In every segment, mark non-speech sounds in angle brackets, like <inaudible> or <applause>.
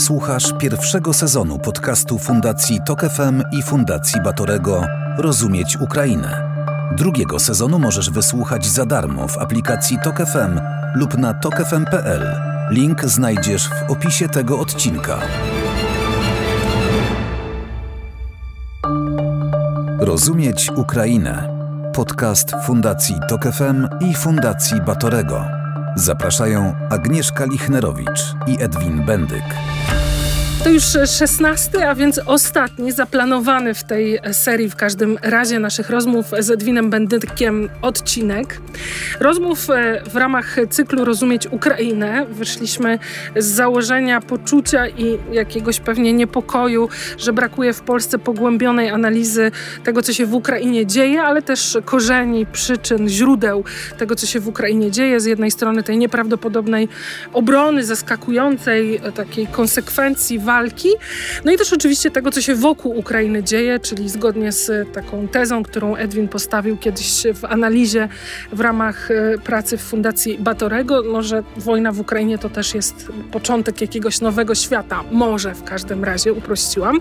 Słuchasz pierwszego sezonu podcastu Fundacji Tok FM i Fundacji Batorego Rozumieć Ukrainę. Drugiego sezonu możesz wysłuchać za darmo w aplikacji Tok FM lub na tokefm.pl. Link znajdziesz w opisie tego odcinka. Rozumieć Ukrainę. Podcast Fundacji Tok FM i Fundacji Batorego. Zapraszają Agnieszka Lichnerowicz i Edwin Bendyk. To już szesnasty, a więc ostatni zaplanowany w tej serii w każdym razie naszych rozmów z Edwinem Bendykiem odcinek. Rozmów e, w ramach cyklu Rozumieć Ukrainę. Wyszliśmy z założenia poczucia i jakiegoś pewnie niepokoju, że brakuje w Polsce pogłębionej analizy tego, co się w Ukrainie dzieje, ale też korzeni, przyczyn, źródeł tego, co się w Ukrainie dzieje. Z jednej strony tej nieprawdopodobnej obrony, zaskakującej takiej konsekwencji. No i też oczywiście tego, co się wokół Ukrainy dzieje, czyli zgodnie z taką tezą, którą Edwin postawił kiedyś w analizie w ramach e, pracy w Fundacji Batorego, no, że wojna w Ukrainie to też jest początek jakiegoś nowego świata. Może w każdym razie, uprościłam.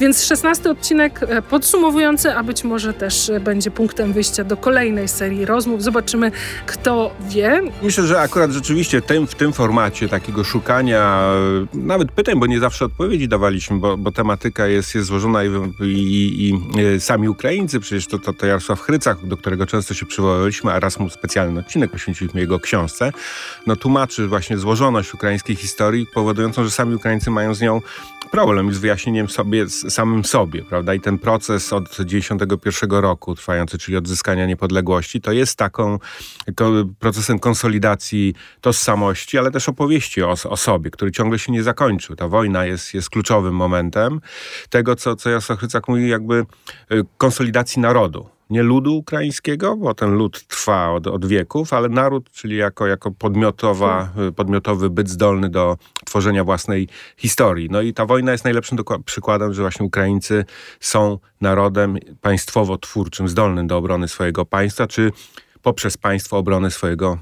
Więc szesnasty odcinek e, podsumowujący, a być może też będzie punktem wyjścia do kolejnej serii rozmów. Zobaczymy, kto wie. Myślę, że akurat rzeczywiście w tym, w tym formacie takiego szukania e, nawet pytań, bo nie zawsze zawsze odpowiedzi dawaliśmy, bo, bo tematyka jest, jest złożona i, i, i, e, sami Ukraińcy, przecież to, to, to Jarosław Chrycak, do którego często się przywoływaliśmy, a raz mu specjalny odcinek poświęciliśmy jego książce, no tłumaczy właśnie złożoność ukraińskiej historii, powodującą, że sami Ukraińcy mają z nią problem z wyjaśnieniem sobie, samym sobie, prawda? I ten proces od 91 roku trwający, czyli odzyskania niepodległości, to jest taką procesem konsolidacji tożsamości, ale też opowieści o, o sobie, który ciągle się nie zakończył. Ta wojna jest, jest kluczowym momentem tego, co, co Jasław Chrycak mówi, jakby y, konsolidacji narodu nie ludu ukraińskiego, bo ten lud trwa od, od wieków, ale naród, czyli jako, jako podmiotowa, podmiotowy byt zdolny do tworzenia własnej historii. No i ta wojna jest najlepszym przykładem, że właśnie Ukraińcy są narodem państwowo-twórczym, zdolnym do obrony swojego państwa, czy poprzez państwo obrony swojego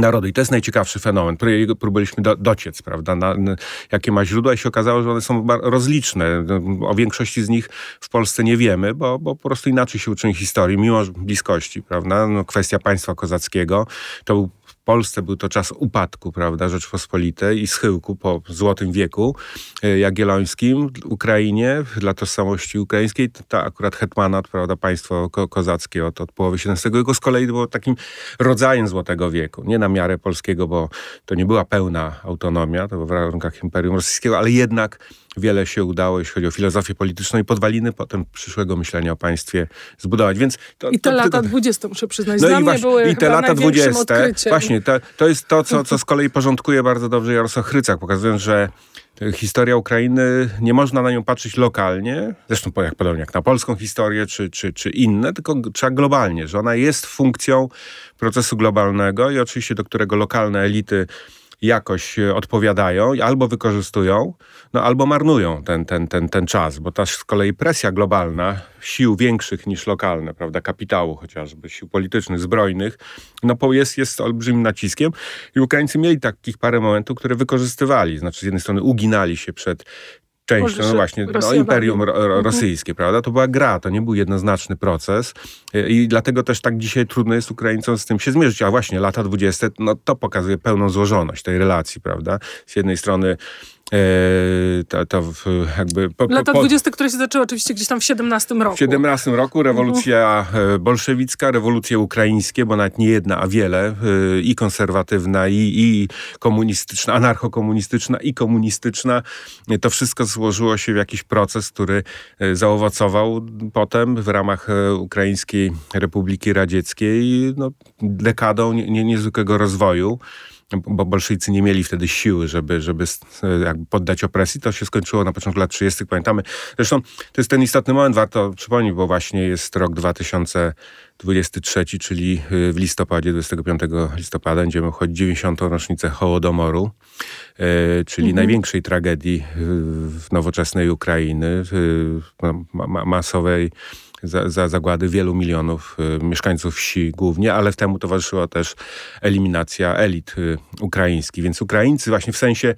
narody. I to jest najciekawszy fenomen, którego próbowaliśmy do, dociec, prawda, na, na, jakie ma źródła i się okazało, że one są rozliczne. O większości z nich w Polsce nie wiemy, bo, bo po prostu inaczej się uczymy historii, mimo bliskości, prawda. No, kwestia państwa kozackiego to był Polsce był to czas upadku, prawda, Rzeczpospolitej i schyłku po Złotym Wieku e, Jagiellońskim. Ukrainie, dla tożsamości ukraińskiej, to akurat hetmanat, prawda, państwo ko kozackie od, od połowy XVII wieku z kolei było takim rodzajem Złotego Wieku. Nie na miarę polskiego, bo to nie była pełna autonomia, to było w warunkach Imperium Rosyjskiego, ale jednak wiele się udało, jeśli chodzi o filozofię polityczną i podwaliny potem przyszłego myślenia o państwie zbudować. Więc to, I te to, lata dwudzieste, muszę przyznać, no dla i mnie właśnie, były I te lata dwudzieste, właśnie, to, to jest to, co, co z kolei porządkuje bardzo dobrze Jarosław Chrycak, pokazując, że historia Ukrainy, nie można na nią patrzeć lokalnie, zresztą jak podobnie jak na polską historię czy, czy, czy inne, tylko trzeba globalnie, że ona jest funkcją procesu globalnego i oczywiście do którego lokalne elity jakoś e, odpowiadają, albo wykorzystują, no albo marnują ten, ten, ten, ten czas, bo też z kolei presja globalna sił większych niż lokalne, prawda, kapitału chociażby, sił politycznych, zbrojnych, no jest, jest olbrzymim naciskiem i Ukraińcy mieli takich parę momentów, które wykorzystywali, znaczy z jednej strony uginali się przed częścią, no właśnie, no, Imperium mhm. Rosyjskie, prawda? To była gra, to nie był jednoznaczny proces i dlatego też tak dzisiaj trudno jest Ukraińcom z tym się zmierzyć. A właśnie lata dwudzieste, no to pokazuje pełną złożoność tej relacji, prawda? Z jednej strony E, to, to jakby... Po, po, Lata 20, które się zaczęły oczywiście gdzieś tam w 17 roku. W 17 roku rewolucja uh bolszewicka, rewolucje ukraińskie, bo nawet nie jedna, a wiele, e, i konserwatywna, i, i komunistyczna, anarchokomunistyczna, i komunistyczna. To wszystko złożyło się w jakiś proces, który zaowocował potem w ramach Ukraińskiej Republiki Radzieckiej no, dekadą niezwykłego rozwoju bo bolszewicy nie mieli wtedy siły, żeby, żeby jakby poddać opresji. To się skończyło na początku lat 30. Pamiętamy. Zresztą to jest ten istotny moment, warto przypomnieć, bo właśnie jest rok 2023, czyli y, w listopadzie, 25 listopada będziemy obchodzić 90. rocznicę Hołodomoru, y, czyli mhm. największej tragedii w nowoczesnej Ukrainy, masowej za, za zagłady wielu milionów y, mieszkańców wsi głównie, ale temu towarzyszyła też eliminacja elit y, ukraińskich. Więc Ukraińcy właśnie w sensie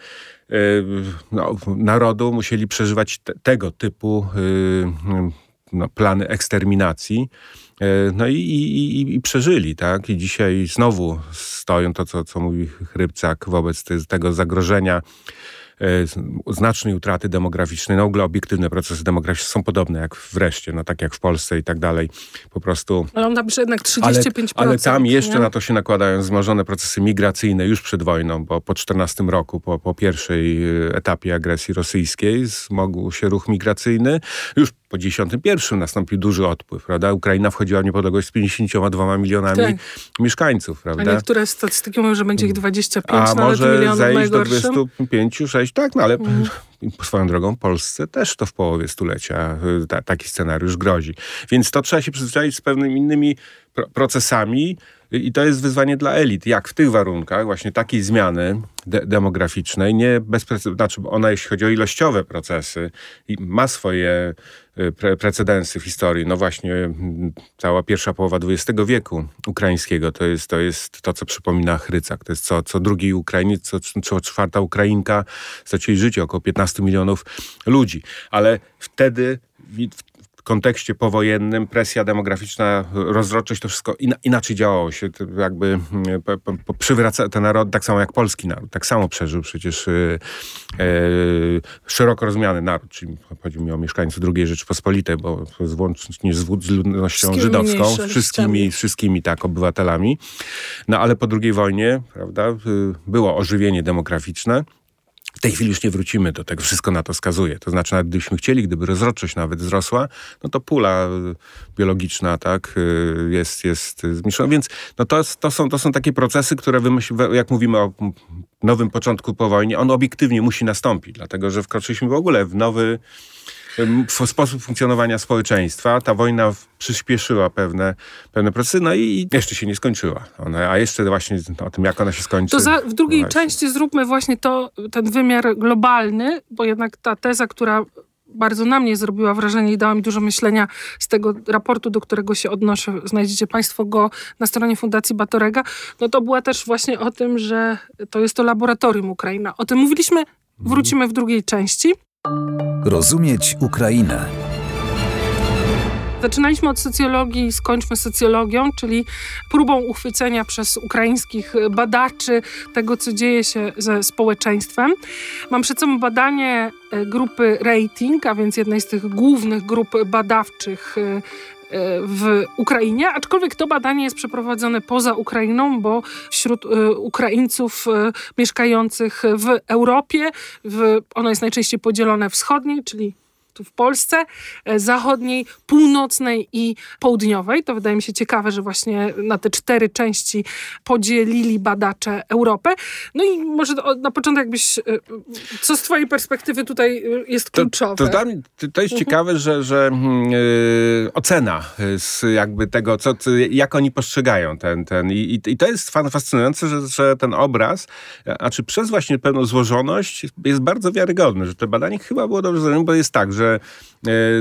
no, narodu musieli przeżywać te, tego typu no, plany eksterminacji. No i, i, i, przeżyli, tak? I dzisiaj znowu stoją to, co, co mówi Chrypcak wobec tego zagrożenia znacznej utraty demograficznej. No w ogóle obiektywne procesy demograficzne są podobne jak wreszcie, no tak jak w Polsce i tak dalej. Po prostu... Ale on tam jednak 35%. Ale, ale tam jeszcze nie? na to się nakładają wzmożone procesy migracyjne już przed wojną, bo po 14 roku, po, po pierwszej e, etapie agresji rosyjskiej zmogł się ruch migracyjny. Już po 91 nastąpił duży odpływ, prawda? Ukraina wchodziła w niepodległość z 52 milionami tak. mieszkańców, prawda? A niektóre statystyki mówią, że będzie ich 25, A może milionów zejść do 25, 6, tak, no ale mm. <laughs> swoją drogą Polsce też to w połowie stulecia y, ta, taki scenariusz grozi. Więc to trzeba się przyzwyczaić z pewnymi innymi procesami, i to jest wyzwanie dla elit. Jak w tych warunkach właśnie takiej zmiany de demograficznej, nie bezprecedensownej, znaczy ona jeśli chodzi o ilościowe procesy, ma swoje y, pre precedensy w historii. No właśnie cała pierwsza połowa XX wieku ukraińskiego to jest to, jest to co przypomina Chrycak. To jest co, co drugi Ukrainiec, co, co czwarta Ukrainka stracili życie, około 15 milionów ludzi. Ale wtedy kontekście powojennym presja demograficzna, rozrodczość, to wszystko in, inaczej działało się. To jakby mm, po, po, przywraca ten naród, tak samo jak polski naród, tak samo przeżył przecież yy, yy, szeroko rozumiany naród, czyli chodzi mi o mieszkańców II Rzeczypospolitej, bo włącznie z, z ludnością wszystkimi żydowską, wszystkimi, wszystkimi tak obywatelami. No ale po II wojnie, prawda, yy, było ożywienie demograficzne. Tej chwili już nie wrócimy do tego, wszystko na to wskazuje. To znaczy, nawet gdybyśmy chcieli, gdyby rozrodczość nawet wzrosła, no to pula y, biologiczna, tak, y, jest, jest zmniejszona. Więc no to, to, są, to są takie procesy, które jak mówimy o nowym początku po wojnie, on obiektywnie musi nastąpić, dlatego że wkroczyliśmy w ogóle w nowy sposób funkcjonowania społeczeństwa. Ta wojna przyspieszyła pewne, pewne procesy, no i jeszcze się nie skończyła. Ona, a jeszcze właśnie o tym, jak ona się skończy. To za, w drugiej właśnie. części zróbmy właśnie to, ten wymiar globalny, bo jednak ta teza, która bardzo na mnie zrobiła wrażenie i dała mi dużo myślenia z tego raportu, do którego się odnoszę. Znajdziecie Państwo go na stronie Fundacji Batorega. No to była też właśnie o tym, że to jest to laboratorium Ukraina. O tym mówiliśmy, wrócimy w drugiej części. Rozumieć Ukrainę. Zaczynaliśmy od socjologii, skończmy socjologią, czyli próbą uchwycenia przez ukraińskich badaczy tego, co dzieje się ze społeczeństwem. Mam przed sobą badanie e, grupy Rating, a więc jednej z tych głównych grup badawczych e, w Ukrainie, aczkolwiek to badanie jest przeprowadzone poza Ukrainą, bo wśród e, Ukraińców e, mieszkających w Europie, w, ono jest najczęściej podzielone wschodniej, czyli tu w Polsce, e, zachodniej, północnej i południowej. To wydaje mi się ciekawe, że właśnie na te cztery części podzielili badacze Europę. No i może na początek jakbyś, e, co z twojej perspektywy tutaj e, jest kluczowe? To, to, to jest mhm. ciekawe, że, że yy, ocena z jakby tego, co, jak oni postrzegają ten, ten i, i to jest fascynujące, że, że ten obraz, a czy przez właśnie pewną złożoność jest bardzo wiarygodny, że to badanie chyba było dobrze zrobione, bo jest tak, że że e,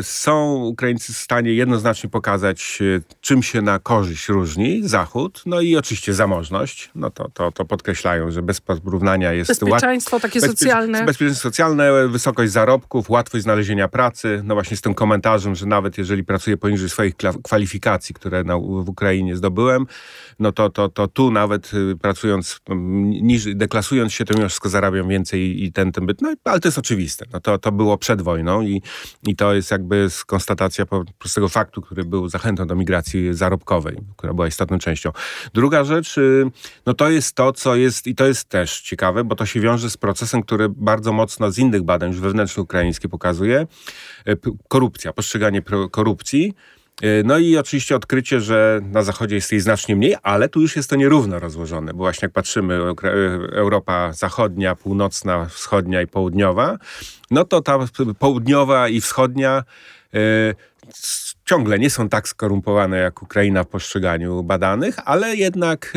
są Ukraińcy w stanie jednoznacznie pokazać, e, czym się na korzyść różni Zachód, no i oczywiście zamożność. No to, to, to podkreślają, że bez porównania jest... Bezpieczeństwo takie bezpie socjalne. Bezpieczeństwo socjalne, wysokość zarobków, łatwość znalezienia pracy. No właśnie z tym komentarzem, że nawet jeżeli pracuję poniżej swoich kwalifikacji, które na, w Ukrainie zdobyłem, no to, to, to tu nawet y, pracując niżej, deklasując się, to mimo wszystko zarabiam więcej i ten, ten byt. No ale to jest oczywiste. No to, to było przed wojną i, i to jest jakby konstatacja prostego faktu, który był zachętą do migracji zarobkowej, która była istotną częścią. Druga rzecz, y, no to jest to, co jest, i to jest też ciekawe, bo to się wiąże z procesem, który bardzo mocno z innych badań, już wewnętrznych ukraińskich pokazuje, y, korupcja, postrzeganie korupcji, no i oczywiście odkrycie, że na zachodzie jest jej znacznie mniej, ale tu już jest to nierówno rozłożone, bo właśnie jak patrzymy, Europa zachodnia, północna, wschodnia i południowa, no to ta południowa i wschodnia e, ciągle nie są tak skorumpowane jak Ukraina w postrzeganiu badanych, ale jednak,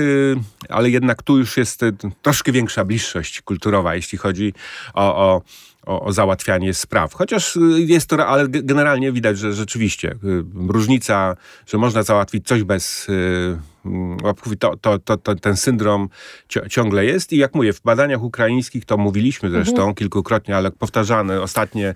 ale jednak tu już jest troszkę większa bliższość kulturowa, jeśli chodzi o, o o, o, załatwianie spraw. Chociaż y, jest to, ale generalnie widać, że rzeczywiście różnica, że można załatwić coś bez Mm, to, to, to, to, ten syndrom ciągle jest i jak mówię, w badaniach ukraińskich to mówiliśmy zresztą mhm. kilkukrotnie, ale powtarzane ostatnie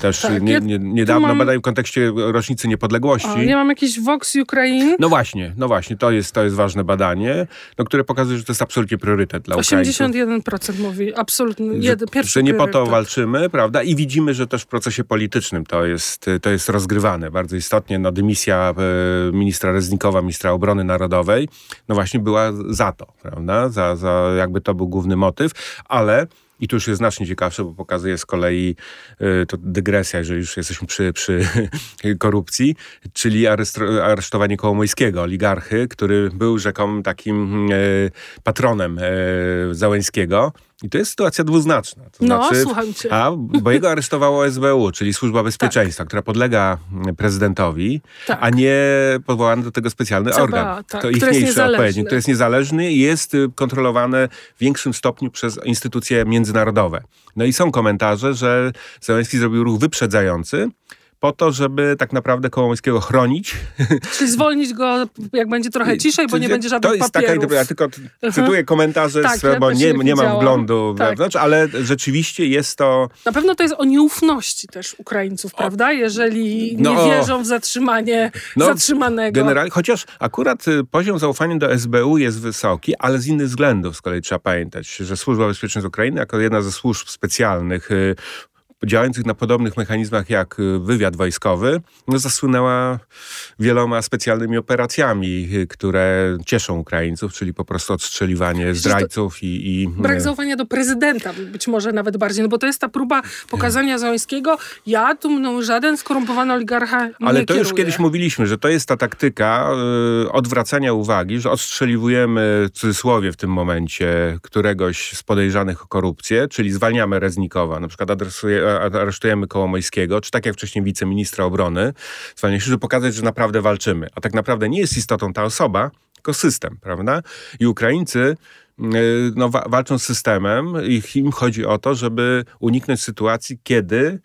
też tak, nie, nie, niedawno mam... badania w kontekście rocznicy niepodległości. O, ja mam jakiś Vox Ukraine. No właśnie, no właśnie, to jest, to jest ważne badanie, no, które pokazuje, że to jest absolutnie priorytet dla 81% Ukraińców. mówi, absolutnie, jeden, pierwszy Że nie po to walczymy, prawda? I widzimy, że też w procesie politycznym to jest, to jest rozgrywane bardzo istotnie. No, dymisja e, ministra Reznikowa, ministra obrony narodowej no właśnie była za to, prawda? Za, za jakby to był główny motyw, ale i tu już jest znacznie ciekawsze, bo pokazuje z kolei y, to dygresja, jeżeli już jesteśmy przy, przy <laughs> korupcji, czyli aresztowanie Kołomojskiego, oligarchy, który był rzekomym takim y, patronem y, Załęskiego. I to jest sytuacja dwuznaczna. To no, znaczy, słucham cię. A, bo jego aresztowało SBU, czyli Służba Bezpieczeństwa, tak. która podlega prezydentowi, tak. a nie powołany do tego specjalny CBA, organ. Tak, to ichniejszy odpowiednik, który jest niezależny i jest y, kontrolowany w większym stopniu przez instytucje międzynarodowe. No i są komentarze, że Zełenski zrobił ruch wyprzedzający, po to, żeby tak naprawdę Kołomońskiego chronić. <laughs> Czyli zwolnić go, jak będzie trochę ciszej, bo nie będzie żadnych To jest papierów. taka, ja tylko cytuję komentarze, tak, z, bo nie, nie mam wglądu tak. wewnątrz, ale rzeczywiście jest to... Na pewno to jest o nieufności też Ukraińców, prawda? Jeżeli no, nie wierzą w zatrzymanie no, zatrzymanego. Generalnie, chociaż akurat y, poziom zaufania do SBU jest wysoki, ale z innych względów. Z kolei trzeba pamiętać, że Służba Bezpieczeństwa Ukrainy jako jedna ze służb specjalnych y, działających na podobnych mechanizmach jak y, wywiad wojskowy, no, zasłynęła wieloma specjalnymi operacjami, y, które cieszą Ukraińców, czyli po prostu odstrzeliwanie zdrajców i, i... Brak zaufania do prezydenta, być może nawet bardziej, no bo to jest ta próba pokazania Załęskiego, ja tu mną żaden skorumpowany oligarcha nie Ale to kieruje. już kiedyś mówiliśmy, że to jest ta taktyka y, odwracania uwagi, że odstrzeliwujemy, w cudzysłowie w tym momencie, któregoś z podejrzanych o korupcję, czyli zwalniamy Reznikowa, na przykład adresuje, aresztujemy Kołomojskiego, czy tak jak wcześniej wiceministra obrony, się, żeby pokazać, że naprawdę walczymy. A tak naprawdę nie jest istotą ta osoba, tylko system, prawda? I Ukraińcy y, no, walczą z systemem i im chodzi o to, żeby uniknąć sytuacji, kiedy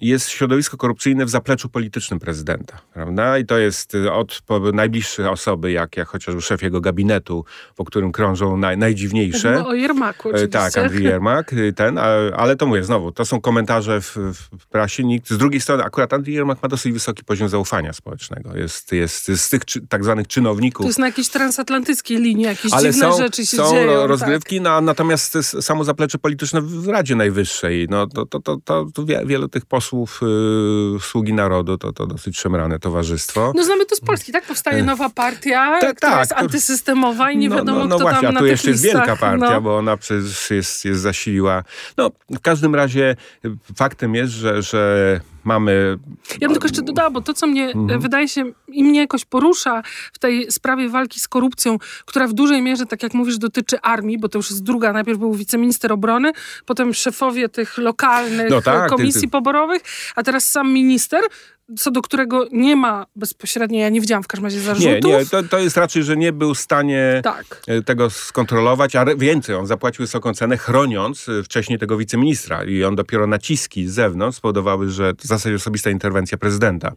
jest środowisko korupcyjne w zapleczu politycznym prezydenta, prawda? I to jest y, od najbliższe osoby, jak, jak chociażby szef jego gabinetu, po którym krążą naj, najdziwniejsze. o Jermaku oczywiście. Tak, Andrzej Jermak, y, ten, ale to mówię znowu, to są komentarze w, w prasie. Nikt, z drugiej strony akurat Andrzej Jermak ma dosyć wysoki poziom zaufania społecznego. Jest, jest z tych czy, tak zwanych czynowników. To jest na jakiejś transatlantyckiej linii, jakieś ale dziwne są, rzeczy się są dzieją. Są rozgrywki, tak. no, natomiast samo zaplecze polityczne w Radzie Najwyższej, no to, to, to, to, to wielu tych posłów posłów y, Sługi Narodu, to, to dosyć szemrane towarzystwo. No znamy to z Polski, tak? Powstaje nowa partia, tak, która tak, jest antysystemowa i nie no, wiadomo, no, no, kto właśnie, tam a tu jeszcze jest wielka partia, no. bo ona przecież jest, jest zasiliła. No, w każdym razie faktem jest, że, że mamy... Ja bym tylko jeszcze dodała, bo to, co mnie mhm. wydaje się i mnie jakoś porusza w tej sprawie walki z korupcją, która w dużej mierze, tak jak mówisz, dotyczy armii, bo to już jest druga. Najpierw był wiceminister obrony, potem szefowie tych lokalnych no tak, komisji ty, ty. poborowych, a teraz sam minister co do którego nie ma bezpośrednio, ja nie widziałam w każdym razie zarzutów. Nie, nie, to, to jest raczej, że nie był w stanie tak. E, tego skontrolować, a więcej, on zapłacił wysoką cenę chroniąc e, wcześniej tego wiceministra i on dopiero naciski z zewnątrz spowodowały, że w zasadzie osobista interwencja prezydenta.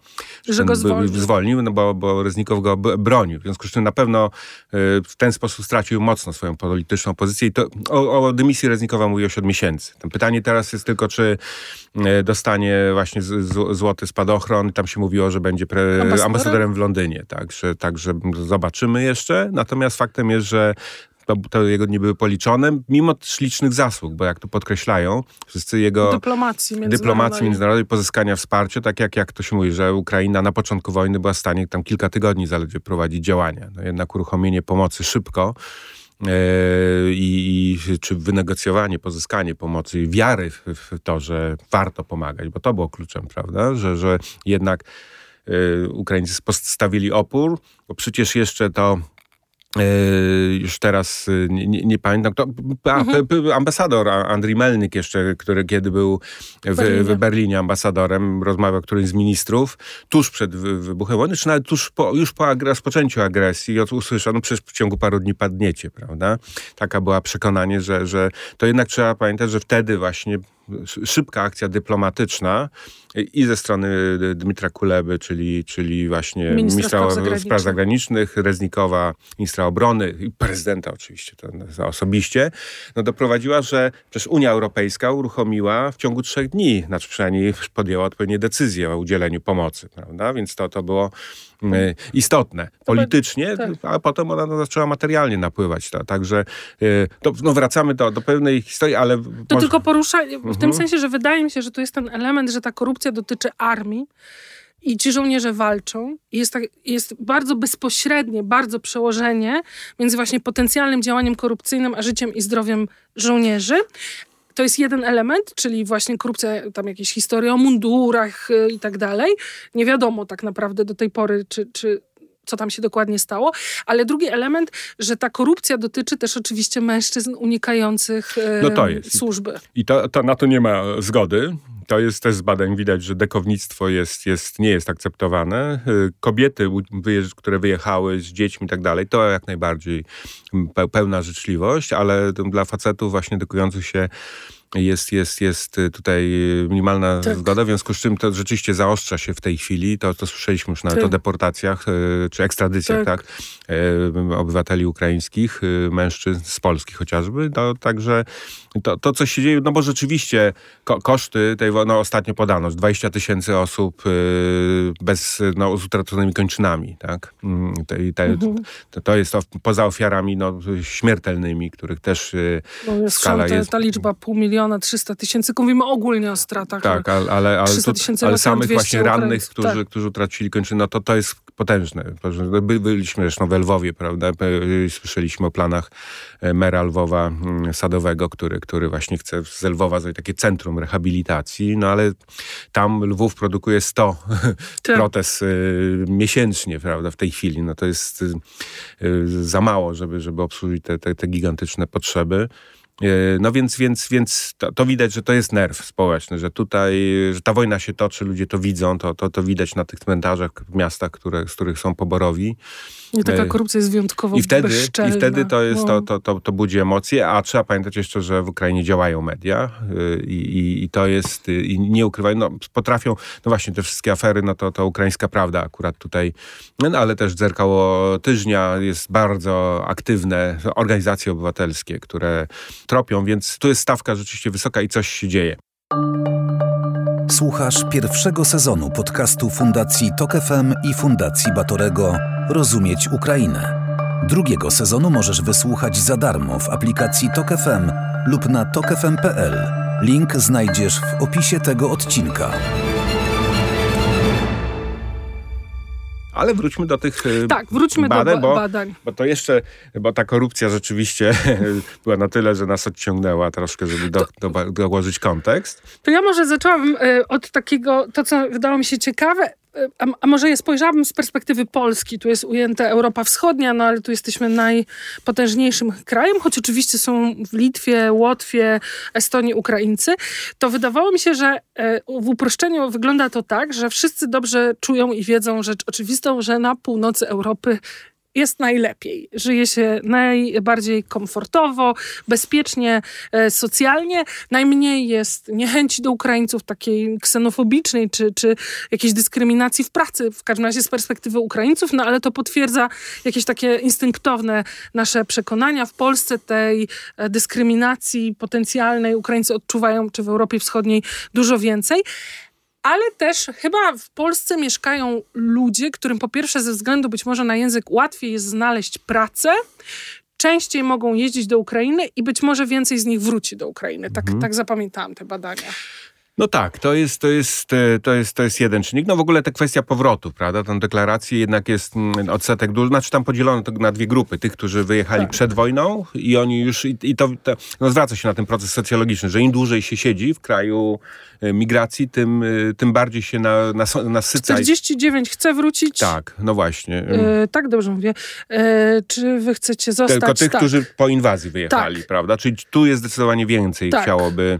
Że go zwolnił. zwolnił no bo, bo Reznikow go bronił. W związku z czym na pewno e, w ten sposób stracił mocno swoją polityczną pozycję i to o, o dymisji Reznikowa mówi 8 miesięcy. To pytanie teraz jest tylko, czy dostanie właśnie z, z, złoty spadochron, on tam się mówiło, że będzie pre, ambasadorem w Londynie, także, także zobaczymy jeszcze. Natomiast faktem jest, że to, to, jego nie były policzone, mimo licznych zasług, bo jak to podkreślają, wszyscy jego dyplomacji międzynarodowej, dyplomacji międzynarodowej pozyskania wsparcia, tak jak, jak to się mówi, że Ukraina na początku wojny była w stanie tam kilka tygodni zaledwie prowadzić działania. No jednak uruchomienie pomocy szybko i, i, czy wynegocjowanie, pozyskanie pomocy i wiary w, w, to, że warto pomagać, bo to było kluczem, prawda, że, że jednak y, Ukraińcy postawili opór, bo przecież jeszcze to już teraz yy, nie, nie, pamiętam, kto, a, mhm. ambasador Andrii Melnik jeszcze, który kiedy był w Berlinie. w Berlinie ambasadorem, rozmawiał którymś z ministrów tuż przed wybuchem wojny, czy nawet tuż po, już po rozpoczęciu agresji usłyszano, no przecież w ciągu paru dni padniecie, prawda? Taka była przekonanie, że, że to jednak trzeba pamiętać, że wtedy właśnie szybka akcja dyplomatyczna i ze strony Dmitra Kuleby, czyli, czyli właśnie ministra, ministra spraw, zagranicznych. Reznikowa, ministra obrony i prezydenta oczywiście to osobiście, no doprowadziła, że przecież Unia Europejska uruchomiła w ciągu trzech dni, znaczy przynajmniej podjęła odpowiednie decyzje o udzieleniu pomocy, prawda? Więc to, to było istotne politycznie, tak. a potem ona zaczęła materialnie napływać. To, także y, to, no wracamy do, do pewnej historii, ale... To może... tylko porusza, w tym mhm. sensie, że wydaje mi się, że to jest ten element, że ta korupcja dotyczy armii i ci żołnierze walczą. I jest, tak, jest bardzo bezpośrednie, bardzo przełożenie między właśnie potencjalnym działaniem korupcyjnym a życiem i zdrowiem żołnierzy. To jest jeden element, czyli właśnie korupcja, tam jakieś historie o mundurach y, i tak dalej. Nie wiadomo tak naprawdę do tej pory, czy, czy co tam się dokładnie stało. Ale drugi element, że ta korupcja dotyczy też oczywiście mężczyzn unikających e, no to jest. służby. I to, to, na to nie ma zgody. To jest też z badań widać, że dekownictwo jest, jest, nie jest akceptowane. E, kobiety, które wyjechały z dziećmi i tak dalej, to jak najbardziej pełna życzliwość, ale dla facetów właśnie dekorujących się jest, jest, jest tutaj minimalna tak. zgoda, w związku z czym to rzeczywiście zaostrza się w tej chwili. To, to słyszeliśmy już nawet tak. o deportacjach e, czy ekstradycjach tak. tak obywateli ukraińskich, mężczyzn z Polski chociażby. To, także to, to, co się dzieje, no bo rzeczywiście ko koszty tej no ostatnio podano, 20 tysięcy osób bez, no, z utraconymi kończynami, tak? Mm, te, te, mhm. to, to, jest to poza ofiarami no, śmiertelnymi, których też no jest skala ta, jest... Ta liczba pół miliona miliona 300 tysięcy. Mówimy ogólnie o stratach. Tak, ale, ale, ale, to, ale samych właśnie rannych, którzy, tak. którzy utracili kończyny, no to to jest potężne. By, byliśmy zresztą w Lwowie, prawda? Słyszeliśmy o planach e, mera Lwowa mm, Sadowego, który, który właśnie chce z Lwowa zrobić takie centrum rehabilitacji, no ale tam Lwów produkuje 100 <laughs> tak. protez y, miesięcznie, prawda? W tej chwili. No to jest y, y, za mało, żeby, żeby obsłużyć te, te, te gigantyczne potrzeby. E, no więc, więc, więc to, to, widać, że to jest nerw społeczny, że tutaj, że ta wojna się toczy, ludzie to widzą, to, to, to widać na tych cmentarzach w miastach, które, z których są poborowi. I taka e, korupcja jest wyjątkowo I wtedy, I wtedy to, jest, to, to, to, to budzi emocje, a trzeba pamiętać jeszcze, że w Ukrainie działają media e, i, i, i to jest, i nie ukrywają, no potrafią, no właśnie te wszystkie afery, no to, to ukraińska prawda akurat tutaj, no ale też Zerkało Tyżnia jest bardzo aktywne, organizacje obywatelskie, które tropią, więc tu jest stawka rzeczywiście wysoka i coś się dzieje. Słuchasz pierwszego sezonu podcastu Fundacji Tok FM i Fundacji Batorego Rozumieć Ukrainę. Drugiego sezonu możesz wysłuchać za darmo w aplikacji Tok FM lub na tokefm.pl. Link znajdziesz w opisie tego odcinka. Ale wróćmy do tych y, tak, wróćmy badań, do bo, badań. Bo to jeszcze, bo ta korupcja rzeczywiście <laughs> była na tyle, że nas odciągnęła troszkę, żeby do, do, dołożyć kontekst. To ja może zaczęłam y, od takiego, to co wydało mi się ciekawe, a, a, może je spojrzałabym z perspektywy Polski. Tu jest ujęta Europa Wschodnia, no ale tu jesteśmy najpotężniejszym krajem, choć oczywiście są w Litwie, Łotwie, Estonii Ukraińcy. To wydawało mi się, że e, w uproszczeniu wygląda to tak, że wszyscy dobrze czują i wiedzą rzecz oczywistą, że na północy Europy jest najlepiej. Żyje się najbardziej komfortowo, bezpiecznie, e, socjalnie. Najmniej jest niechęci do Ukraińców takiej ksenofobicznej czy, czy jakiejś dyskryminacji w pracy, w każdym razie z perspektywy Ukraińców, no ale to potwierdza jakieś takie instynktowne nasze przekonania. W Polsce tej e, dyskryminacji potencjalnej Ukraińcy odczuwają, czy w Europie Wschodniej dużo więcej ale też chyba w Polsce mieszkają ludzie, którym po pierwsze ze względu być może na język łatwiej jest znaleźć pracę, częściej mogą jeździć do Ukrainy i być może więcej z nich wróci do Ukrainy. Tak, mhm. tak zapamiętałam te badania. No tak, to jest, to, jest, e, to, jest, to jest jeden czynnik. No w ogóle ta kwestia powrotu, prawda? Tam deklaracji jednak jest mm, odsetek duży, znaczy tam podzielono to na dwie grupy. Tych, którzy wyjechali tak. przed wojną i oni już, i, i to, to no zwraca się na ten proces socjologiczny, że im dłużej się siedzi w kraju e, migracji, tym, e, tym bardziej się na, na, nasyca. 49 chce wrócić? Tak, no właśnie. E, tak, dobrze mówię. E, czy wy chcecie zostać? Tylko tych, tak. którzy po inwazji wyjechali, tak. prawda? Czyli tu jest zdecydowanie więcej tak. chciałoby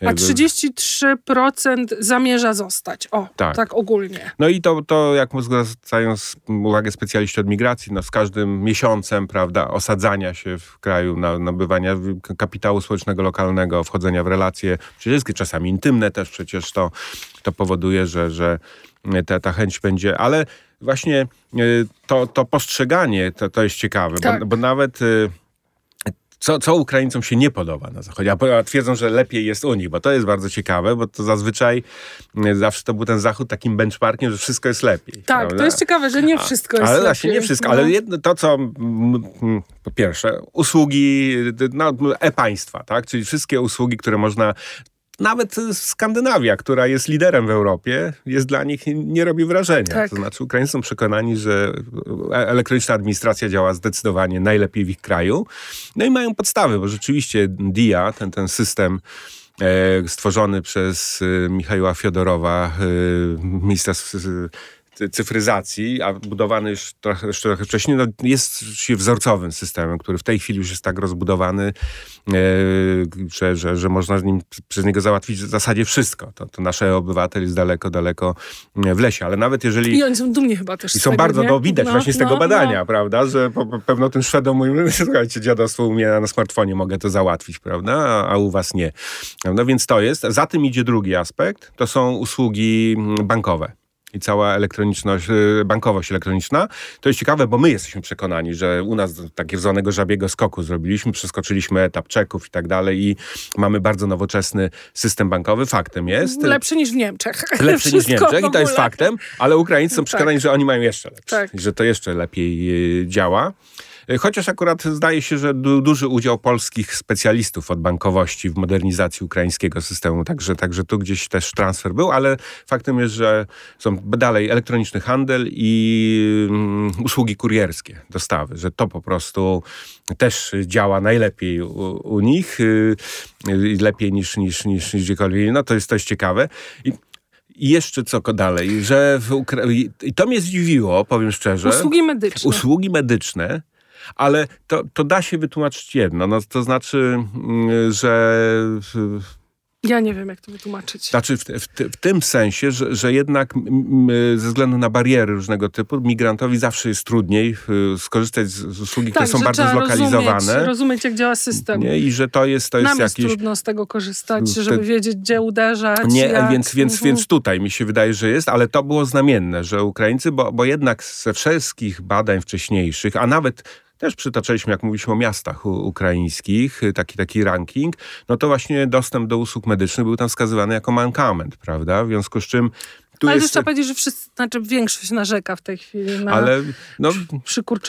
a 33% zamierza zostać. O, tak, tak ogólnie. No i to, to jak zwracają uwagę specjaliści od migracji, no z każdym miesiącem, prawda, osadzania się w kraju, nabywania kapitału społecznego lokalnego, wchodzenia w relacje przyjacielskie, czasami intymne też przecież to, to powoduje, że, że ta, ta chęć będzie, ale właśnie e, to, to postrzeganie to, to jest ciekawe, tak. bo, bo nawet e, co, co Ukraińcom się nie podoba na Zachodzie, a twierdzą, że lepiej jest u nich, bo to jest bardzo ciekawe, bo to zazwyczaj mm, zawsze to był ten Zachód takim benchmarkiem, że wszystko jest lepiej. Tak, prawda? to jest ciekawe, że nie wszystko jest ale lepiej. właśnie nie wszystko, no. ale jedno, to co po pierwsze, usługi no, e-państwa, tak? czyli wszystkie usługi, które można nawet Skandynawia, która jest liderem w Europie, jest dla nich, nie robi wrażenia. Tak. To znaczy Ukraińcy są przekonani, że elektroniczna administracja działa zdecydowanie najlepiej w ich kraju. No i mają podstawy, bo rzeczywiście DIA, ten, ten system e, stworzony przez e, Michała Fiodorowa, e, ministra cyfryzacji, a budowany już trochę, jeszcze trochę wcześniej, no jest się wzorcowym systemem, który w tej chwili już jest tak rozbudowany, e, że, że, że można nim, przez niego załatwić w zasadzie wszystko. To, to nasz obywatel jest daleko, daleko w lesie, ale nawet jeżeli... I oni są dumni chyba też I są tego, bardzo, nie? no widać no, właśnie z tego no, badania, no. prawda, że po, po, pewno tym Szwedom mówimy, słuchajcie, dziadostwo u mnie na smartfonie mogę to załatwić, prawda, a, a u was nie. No więc to jest. Za tym idzie drugi aspekt, to są usługi bankowe i cała elektroniczność, y, bankowość elektroniczna. To jest ciekawe, bo my jesteśmy przekonani, że u nas takiego zwanego żabiego skoku zrobiliśmy, przeskoczyliśmy etap czeków i tak dalej i mamy bardzo nowoczesny system bankowy. Faktem jest. Lepszy niż w Niemczech. Lepszy niż w Niemczech i to jest faktem, ale Ukraińcy są tak. przekonani, tak. że oni mają jeszcze lepszy, tak. że to jeszcze lepiej y, działa. E, chociaż akurat zdaje się, że du duży udział polskich specjalistów od bankowości w modernizacji ukraińskiego systemu, także, także tu gdzieś też transfer był, ale faktem jest, że są dalej elektroniczny handel i um, usługi kurierskie, dostawy, że to po prostu też działa najlepiej u, u nich, y, y, lepiej niż, niż, niż, niż gdziekolwiek. No to jest, to jest ciekawe. I i jeszcze co dalej, że w Ukra... I to mnie zdziwiło, powiem szczerze. Usługi medyczne. Usługi medyczne ale to, to da się wytłumaczyć jedno, no, to znaczy, mm, że... Ja nie wiem, jak to wytłumaczyć. Znaczy, w, w, w tym sensie, że, że jednak ze względu na bariery różnego typu, migrantowi zawsze jest trudniej skorzystać z, usługi, tak, które są bardzo zlokalizowane. Rozumieć, rozumieć, jak działa system. Nie? I że to jest, to jest Nam jakieś... jest trudno z tego korzystać, żeby te... wiedzieć, gdzie uderzać. Nie, jak... więc, więc, mhm. więc tutaj mi się wydaje, że jest, ale to było znamienne, że Ukraińcy, bo, bo jednak ze wszystkich badań wcześniejszych, a nawet też przytaczaliśmy, jak mówiliśmy o miastach ukraińskich, taki, taki ranking, no to właśnie dostęp do usług medycznych był tam wskazywany jako mankament, prawda? W związku z czym tu ale jest... trzeba powiedzieć, że wszyscy, znaczy większość narzeka w tej chwili na ale, no,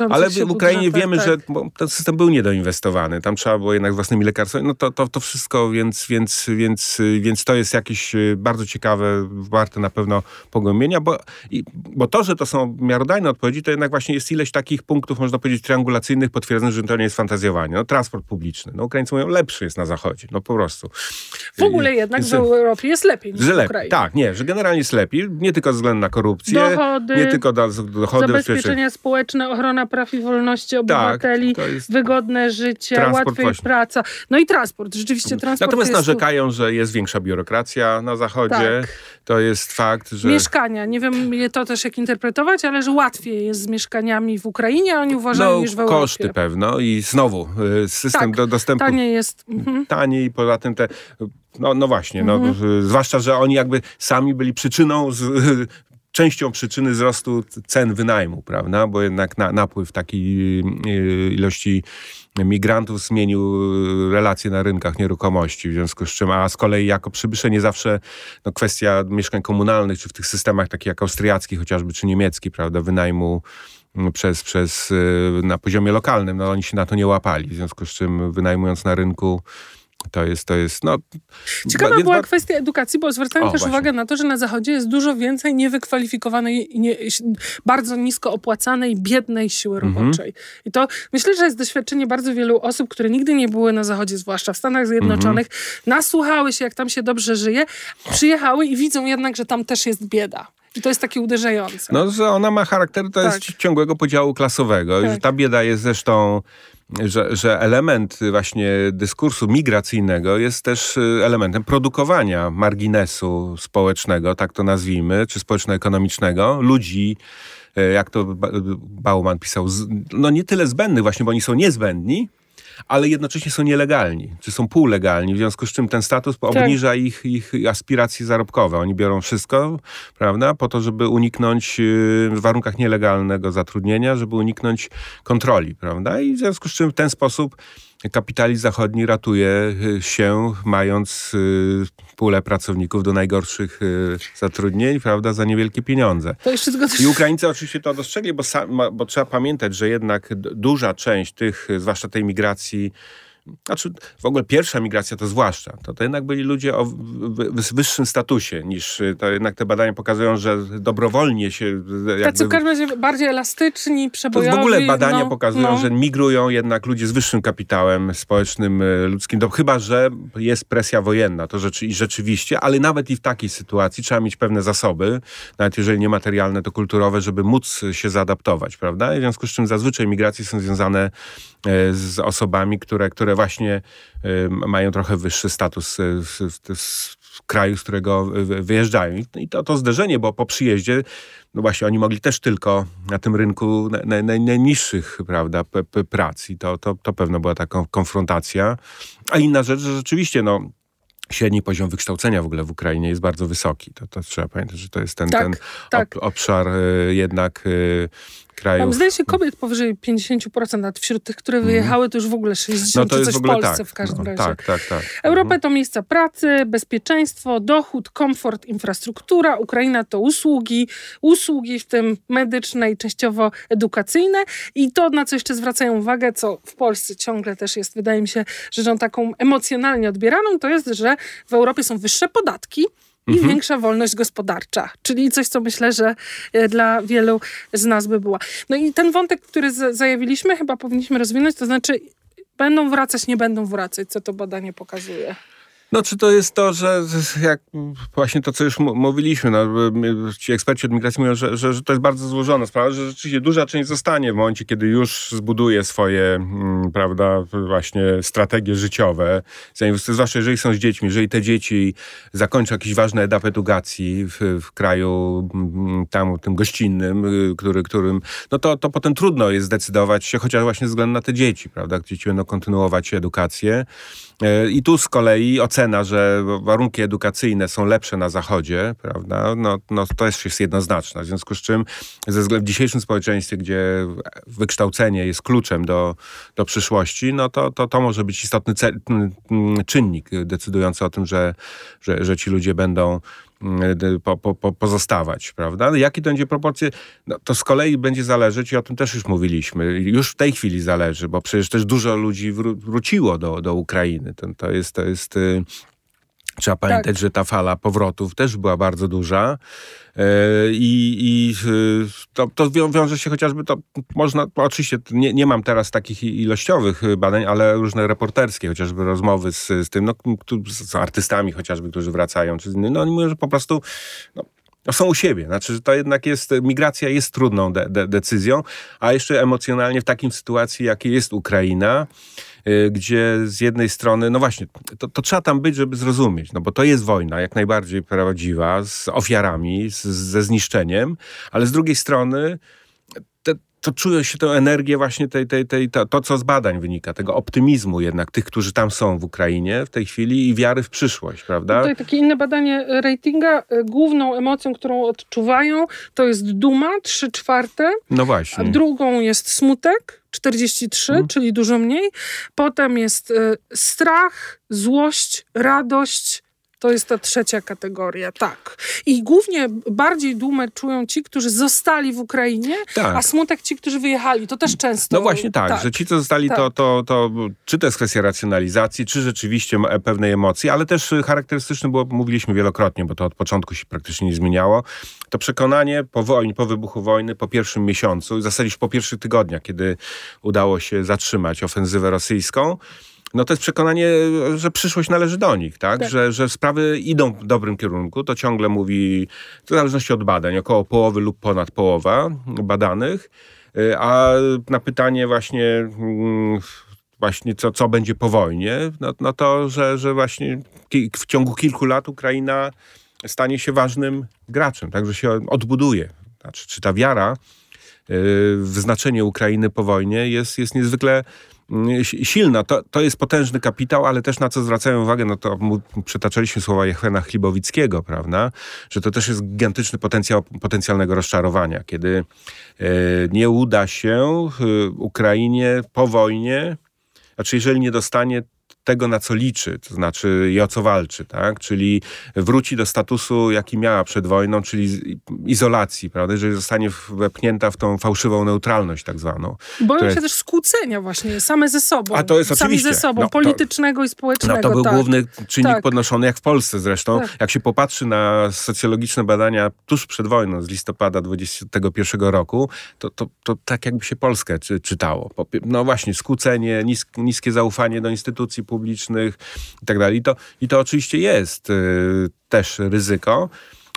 Ale w Ukrainie budżetach, wiemy, tak. że ten system był niedoinwestowany. Tam trzeba było jednak własnymi lekarstwami. No to, to, to wszystko, więc, więc, więc, więc to jest jakieś y, bardzo ciekawe, warte na pewno pogłębienia, bo, i, bo to, że to są miarodajne odpowiedzi, to jednak właśnie jest ileś takich punktów, można powiedzieć, triangulacyjnych, potwierdzonych, że to nie jest fantazjowanie. No, transport publiczny. No, Ukraińcy mówią, lepszy jest na zachodzie. No po prostu. W ogóle jednak w Europie jest lepiej niż w Ukrainie. Tak, nie, że generalnie jest lepiej nie tylko ze względu na korupcję, dochody, nie tylko do, dochody, zabezpieczenia społeczne, ochrona praw i wolności tak, obywateli, tak, wygodne życie, łatwiej praca. No i transport, rzeczywiście transport Natomiast narzekają, że jest większa biurokracja na zachodzie. Tak. To jest fakt, że... Mieszkania, nie wiem to też jak interpretować, ale że łatwiej jest z mieszkaniami w Ukrainie, a oni uważają no, niż w Europie. koszty pewno i znowu y, system tak, do dostępu... taniej jest. Mhm. Taniej, poza tym te no, no właśnie, no, mhm. zwłaszcza, że oni jakby sami byli przyczyną, z, <laughs> częścią przyczyny wzrostu cen wynajmu, prawda? Bo jednak na, napływ takiej y, ilości migrantów zmienił relacje na rynkach nieruchomości, w związku z czym, a z kolei jako przybysze nie zawsze no, kwestia mieszkań komunalnych, czy w tych systemach takich jak austriacki chociażby, czy niemiecki, prawda, wynajmu mm, przez, przez, y, na poziomie lokalnym, no oni się na to nie łapali, w związku z czym wynajmując na rynku To jest, to jest, no... Ciekawa była kwestia edukacji, bo zwracają o, też właśnie. uwagę na to, że na Zachodzie jest dużo więcej niewykwalifikowanej, nie, bardzo nisko opłacanej, biednej siły mhm. roboczej. I to myślę, że jest doświadczenie bardzo wielu osób, które nigdy nie były na Zachodzie, zwłaszcza w Stanach Zjednoczonych, mhm. nasłuchały się, jak tam się dobrze żyje, przyjechały i widzą jednak, że tam też jest bieda. I to jest takie uderzające. No, że ona ma charakter, to tak. jest ciągłego podziału klasowego. Tak. ta bieda jest zresztą że, że element właśnie dyskursu migracyjnego jest też y, elementem produkowania marginesu społecznego, tak to nazwijmy, czy społeczno-ekonomicznego, ludzi, y, jak to Bauman pisał, no nie tyle zbędnych właśnie, bo oni są niezbędni, ale jednocześnie są nielegalni, czy są półlegalni, w związku z czym ten status tak. obniża ich, ich aspiracje zarobkowe. Oni biorą wszystko, prawda, po to, żeby uniknąć y, w warunkach nielegalnego zatrudnienia, żeby uniknąć kontroli, prawda, i w związku z czym w ten sposób kapitalizm zachodni ratuje y, się, mając y, pulę pracowników do najgorszych y, zatrudnień, prawda, za niewielkie pieniądze. I Ukraińcy oczywiście to dostrzegli, bo, bo trzeba pamiętać, że jednak duża część tych, zwłaszcza tej migracji znaczy, w ogóle pierwsza migracja to zwłaszcza, to, to jednak byli ludzie o wyższym statusie niż, to jednak te badania pokazują, że dobrowolnie się... Jakby, Tacy w każdym razie bardziej elastyczni, przebojowi. To w ogóle badania no, pokazują, no. że migrują jednak ludzie z wyższym kapitałem społecznym, e, ludzkim, to chyba, że jest presja wojenna, to rzeczy, i rzeczywiście, ale nawet i w takiej sytuacji trzeba mieć pewne zasoby, nawet jeżeli nie materialne, to kulturowe, żeby móc się zaadaptować, prawda? I w związku z czym zazwyczaj migracje są związane z osobami, które, które właśnie mają trochę wyższy status e, w kraju, z którego wyjeżdżają. I to, to zderzenie, bo po przyjeździe, no właśnie, oni mogli też tylko na tym rynku najniższych, prawda, prac. I to, to, to pewno była taka konfrontacja. A inna rzecz, że rzeczywiście, no, średni poziom wykształcenia w ogóle w Ukrainie jest bardzo wysoki. To, to trzeba pamiętać, że to jest ten, tak, ten tak. Ob, obszar y, jednak y, krajów. Tam zdaje się kobiet powyżej 50%, a wśród tych, które mhm. wyjechały, to już w ogóle 60 no to jest coś w, w Polsce tak. w każdym no, razie. Tak, tak, tak. Europa mhm. to miejsca pracy, bezpieczeństwo, dochód, komfort, infrastruktura. Ukraina to usługi, usługi w tym medyczne i częściowo edukacyjne. I to, na co jeszcze zwracają uwagę, co w Polsce ciągle też jest, wydaje mi się, rzeczą taką emocjonalnie odbieraną, to jest, że w Europie są wyższe podatki, i mhm. większa wolność gospodarcza, czyli coś, co myślę, że e, dla wielu z nas by była. No i ten wątek, który zajawiliśmy, chyba powinniśmy rozwinąć, to znaczy będą wracać, nie będą wracać, co to badanie pokazuje. No czy to jest to, że jak właśnie to, co już mówiliśmy, no, ci eksperci od migracji mówią, że, że, że, to jest bardzo złożona sprawa, że rzeczywiście duża część zostanie w momencie, kiedy już zbuduje swoje, mm, prawda, właśnie strategie życiowe, zwłaszcza jeżeli są z dziećmi, jeżeli te dzieci zakończą jakiś ważny etap edukacji w, w kraju mm, tam, tym gościnnym, y, który, którym, no to, to potem trudno jest zdecydować się, chociaż właśnie ze względu na te dzieci, prawda, dzieci będą kontynuować edukację. E, I tu z kolei ocena, że warunki edukacyjne są lepsze na Zachodzie, prawda, no, no to też jest jednoznaczna. W związku z czym ze w dzisiejszym społeczeństwie, gdzie wykształcenie jest kluczem do, do przyszłości, no to, to, to może być istotny czynnik decydujący o tym, że, że, że ci ludzie będą Y, po, po, pozostawać, prawda? Jakie to będzie proporcje? No, to z kolei będzie zależeć i o tym też już mówiliśmy. Już w tej chwili zależy, bo przecież też dużo ludzi wró wróciło do, do Ukrainy. To, to jest, to jest y, Trzeba pamiętać, tak. że ta fala powrotów też była bardzo duża e, i, i y, to, to wiąże się chociażby, to można, oczywiście nie, nie mam teraz takich ilościowych badań, ale różne reporterskie, chociażby rozmowy z, z tym, no, z artystami chociażby, którzy wracają, czy z innymi, no oni mówią, że po prostu no, no są u siebie. Znaczy, że to jednak jest, migracja jest trudną de, de, decyzją, a jeszcze emocjonalnie w takim sytuacji, jakiej jest Ukraina, gdzie z jednej strony, no właśnie, to, to, trzeba tam być, żeby zrozumieć, no bo to jest wojna jak najbardziej prawdziwa, z ofiarami, z, ze zniszczeniem, ale z drugiej strony te, to czują się tę energię właśnie tej, tej, tej, to, to, co z badań wynika, tego optymizmu jednak tych, którzy tam są w Ukrainie w tej chwili i wiary w przyszłość, prawda? Tutaj takie inne badanie ratinga. Y, główną emocją, którą odczuwają, to jest duma, trzy czwarte. No właśnie. A drugą jest smutek, 43, hmm. czyli dużo mniej. Potem jest y, strach, złość, radość, To jest ta trzecia kategoria, tak. I głównie bardziej dumę czują ci, którzy zostali w Ukrainie, tak. a smutek ci, którzy wyjechali. To też często. No właśnie tak, tak. że ci, co zostali, tak. to, to, to czy to jest kwestia racjonalizacji, czy rzeczywiście pewnej emocji, ale też charakterystyczne było, mówiliśmy wielokrotnie, bo to od początku się praktycznie nie zmieniało, to przekonanie po wojnie, po wybuchu wojny, po pierwszym miesiącu, w zasadzie po pierwszych tygodniach, kiedy udało się zatrzymać ofensywę rosyjską, no to jest przekonanie, że przyszłość należy do nich, tak? tak. Że, że sprawy idą w dobrym kierunku. To ciągle mówi, w zależności od badań, około połowy lub ponad połowa badanych. Y, a na pytanie właśnie, mm, właśnie co, co będzie po wojnie, no, no to, że, że właśnie w ciągu kilku lat Ukraina stanie się ważnym graczem, także się odbuduje. Znaczy, czy ta wiara y, w znaczenie Ukrainy po wojnie jest, jest niezwykle silna. To, to jest potężny kapitał, ale też na co zwracają uwagę, no to przytaczaliśmy słowa Jechwena Chlibowickiego, prawda, że to też jest gigantyczny potencjał potencjalnego rozczarowania, kiedy e, nie uda się y, Ukrainie po wojnie, znaczy jeżeli nie dostanie tego, na co liczy, to znaczy i o co walczy, tak? Czyli wróci do statusu, jaki miała przed wojną, czyli izolacji, prawda? Jeżeli zostanie wepchnięta w tą fałszywą neutralność tak zwaną. Boją się też skłócenia właśnie, same ze sobą. A to jest Sami oczywiście. ze sobą, no, politycznego to, i społecznego. No to był tak. główny czynnik tak. podnoszony, jak w Polsce zresztą. Tak. Jak się popatrzy na socjologiczne badania tuż przed wojną, z listopada 2021 roku, to, to, to tak jakby się Polskę czy, czytało. No właśnie, skłócenie, nis, niskie zaufanie do instytucji publicznych, publicznych i tak. I to, i to oczywiście jest y, też ryzyko.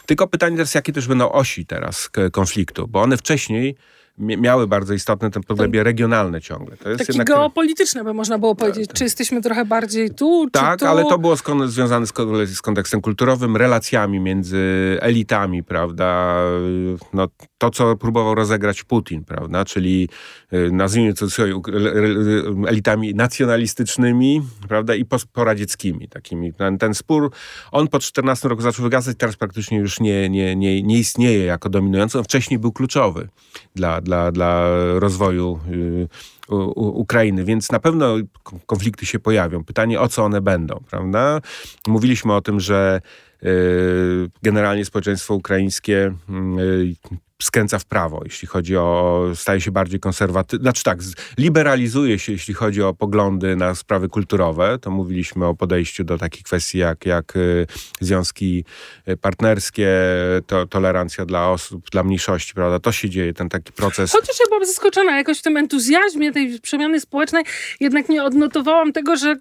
Tylko pytanie teraz, jakie też będą osi teraz konfliktu, bo one wcześniej miały bardzo istotne ten podglebie regionalne ciągle. To jest Takie jednak... geopolityczne by można było powiedzieć. Tak, tak. Czy jesteśmy trochę bardziej tu, Tak, tu? ale to było skon- związane z, z, kontekstem kulturowym, relacjami między elitami, prawda? No, to, co próbował rozegrać Putin, prawda? Czyli y, nazwijmy to sobie elitami nacjonalistycznymi, prawda? I poradzieckimi takimi. Ten, ten spór, on po 14 roku zaczął wygasać, teraz praktycznie już nie, nie, nie, nie istnieje jako dominujący. On wcześniej był kluczowy dla, dla, dla rozwoju y, Ukrainy, więc na pewno konflikty się pojawią. Pytanie, o co one będą, prawda? Mówiliśmy o tym, że generalnie społeczeństwo ukraińskie y, skręca w prawo, jeśli chodzi o, staje się bardziej konserwatywny, znaczy tak, liberalizuje się, jeśli chodzi o poglądy na sprawy kulturowe, to mówiliśmy o podejściu do takich kwestii jak, jak y, związki partnerskie, to, tolerancja dla osób, dla mniejszości, prawda, to się dzieje, ten taki proces. Chociaż ja byłam zaskoczona jakoś w tym entuzjazmie tej przemiany społecznej, jednak nie odnotowałam tego, że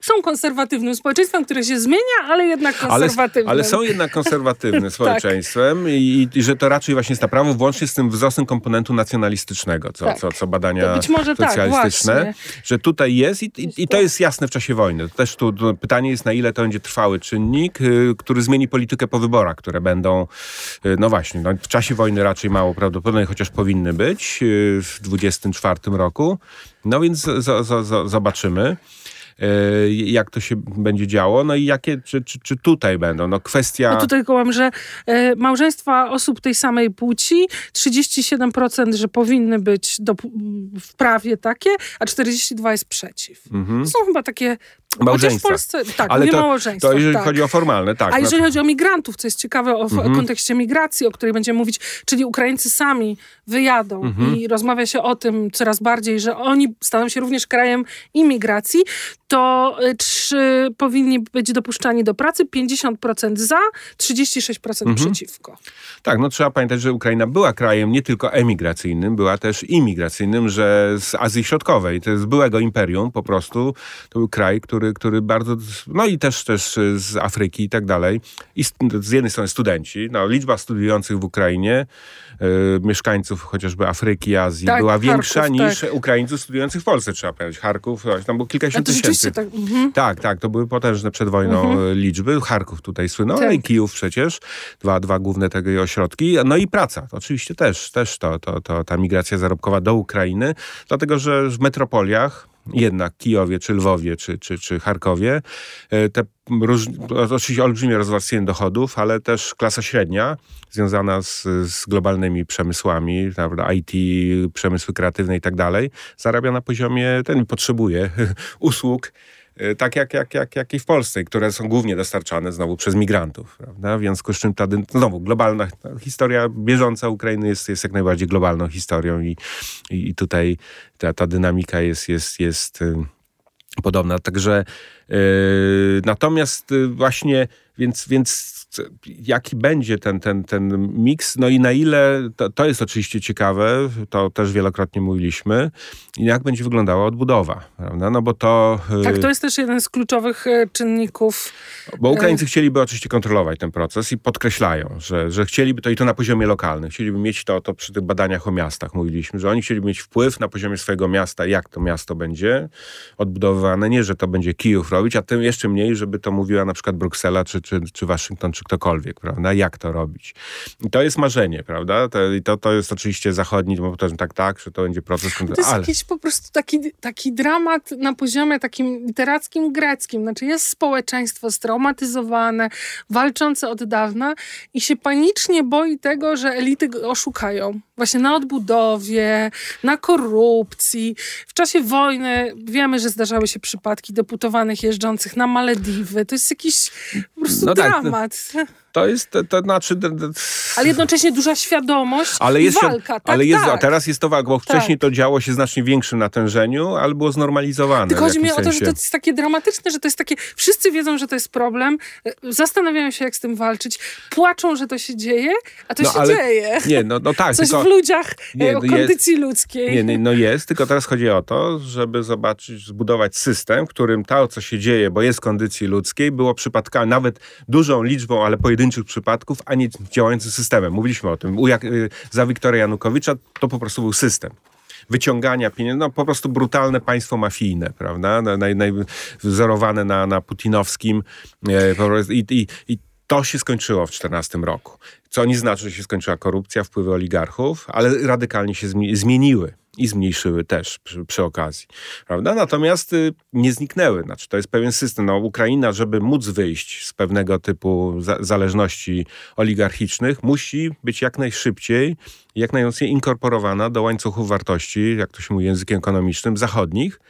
są konserwatywnym społeczeństwem, które się zmienia, ale jednak konserwatywnym. Ale, ale są jednak konserwatywnym <laughs> tak. społeczeństwem tak. i, i, że to raczej właśnie jest prawo włącznie z tym wzrostem komponentu nacjonalistycznego, co, tak. co, co badania być może tak, socjalistyczne, tak, że tutaj jest i, i, i, to jest jasne w czasie wojny. To też tu pytanie jest, na ile to będzie trwały czynnik, y, który zmieni politykę po wyborach, które będą, y, no właśnie, no w czasie wojny raczej mało prawdopodobne, chociaż powinny być y, w 24 roku. No więc z, z, z, zobaczymy. E, jak to się będzie działo, no i jakie, czy, czy, czy tutaj będą, no kwestia... No tutaj kołam, że e, małżeństwa osób tej samej płci, 37%, że powinny być do, w prawie takie, a 42% jest przeciw. Mhm. To są chyba takie Małżeństwa. w Polsce, tak, Ale to, małżeństwa. To jeżeli tak. chodzi o formalne, tak. A jeżeli chodzi o migrantów, co jest ciekawe o, mhm. kontekście migracji, o której będziemy mówić, czyli Ukraińcy sami wyjadą mhm. i rozmawia się o tym coraz bardziej, że oni staną się również krajem imigracji, to y, czy powinni być dopuszczani do pracy? 50% za, 36% mhm. przeciwko. Tak, no trzeba pamiętać, że Ukraina była krajem nie tylko emigracyjnym, była też imigracyjnym, że z Azji Środkowej, to jest byłego imperium po prostu, to był kraj, który, który bardzo, no i też, też z Afryki i tak dalej. I z jednej strony studenci, no liczba studiujących w Ukrainie, y, mieszkańców chociażby Afryki, Azji tak, była większa Charków, niż tak. Ukraińców studiujących w Polsce, trzeba powiedzieć. Charków, tam było kilkadziesiąt tysięcy. Tak, mhm. tak, tak, to były potężne przed wojną mhm. liczby. Charków tutaj słynął, tak. i Kijów przecież. Dwa, dwa główne tego ośrodki. No i praca, to oczywiście też, też to, to, to, ta migracja zarobkowa do Ukrainy, dlatego że w metropoliach jednak Kijowie, czy Lwowie, czy, czy, czy Charkowie, e, te róż, oczywiście olbrzymie rozwarstwienie dochodów, ale też klasa średnia związana z, z globalnymi przemysłami, prawda, IT, przemysły kreatywne i tak dalej, zarabia na poziomie, ten potrzebuje <laughs> usług, tak jak, jak, jak, jak i w Polsce, które są głównie dostarczane znowu przez migrantów. Prawda? W związku z czym ta, znowu globalna historia bieżąca Ukrainy jest, jest jak najbardziej globalną historią i, i tutaj ta, ta dynamika jest, jest, jest y, podobna. Także yy, natomiast właśnie, więc, więc jaki będzie ten, ten, ten miks, no i na ile, to, to jest oczywiście ciekawe, to też wielokrotnie mówiliśmy, i jak będzie wyglądała odbudowa, prawda? No bo to... Y, tak, to jest też jeden z kluczowych y, czynników. Bo Ukraińcy chcieliby oczywiście kontrolować ten proces i podkreślają, że, że chcieliby to i to na poziomie lokalnym, chcieliby mieć to, to przy tych badaniach o miastach mówiliśmy, że oni chcieliby mieć wpływ na poziomie swojego miasta, jak to miasto będzie odbudowywane, nie, że to będzie Kijów robić, a tym jeszcze mniej, żeby to mówiła na przykład Bruksela, czy, czy, czy Waszyngton, czy ktokolwiek, prawda? Jak to robić? I to jest marzenie, prawda? To, I to, to jest oczywiście zachodni, bo to tak, tak, że to będzie proces. To jest ale... jakiś po prostu taki, taki dramat na poziomie takim literackim, greckim. Znaczy jest społeczeństwo straumatyzowane, walczące od dawna i się panicznie boi tego, że elity oszukają. Właśnie na odbudowie, na korupcji. W czasie wojny wiemy, że zdarzały się przypadki deputowanych jeżdżących na Malediwy. To jest jakiś po prostu no dramat. Tak, <laughs> to jest, to, to znaczy... Ale jednocześnie duża świadomość ale jest, walka. Tak, ale jest, tak. a teraz jest to walka, bo wcześniej tak. to działo się znacznie większym natężeniu, ale było znormalizowane. Tylko chodzi mi o to, że to jest takie dramatyczne, że to jest takie... Wszyscy wiedzą, że to jest problem, zastanawiają się, jak z tym walczyć, płaczą, że to się dzieje, a to no, się ale, dzieje. Nie, no, no tak. Coś tylko, w ludziach, nie, o no kondycji jest, ludzkiej. Nie, no jest, tylko teraz chodzi o to, żeby zobaczyć, zbudować system, w którym to, co się dzieje, bo jest kondycji ludzkiej, było przypadkami, nawet dużą liczbą, ale pojedynczą pojedynczych przypadków, a nie działającym systemem. Mówiliśmy o tym. U jak, y, za Wiktora Janukowicza to po prostu był system wyciągania pieniędzy, no po prostu brutalne państwo mafijne, prawda, naj, naj, wzorowane na, na putinowskim e, i, i, i to się skończyło w 2014 roku. Co nie znaczy, że się skończyła korupcja, wpływy oligarchów, ale radykalnie się zmieniły i zmniejszyły też przy, przy, okazji. Prawda? Natomiast y, nie zniknęły. Znaczy, to jest pewien system. No, Ukraina, żeby móc wyjść z pewnego typu za, zależności oligarchicznych, musi być jak najszybciej jak najmocniej inkorporowana do łańcuchów wartości, jak to się mówi językiem ekonomicznym, zachodnich,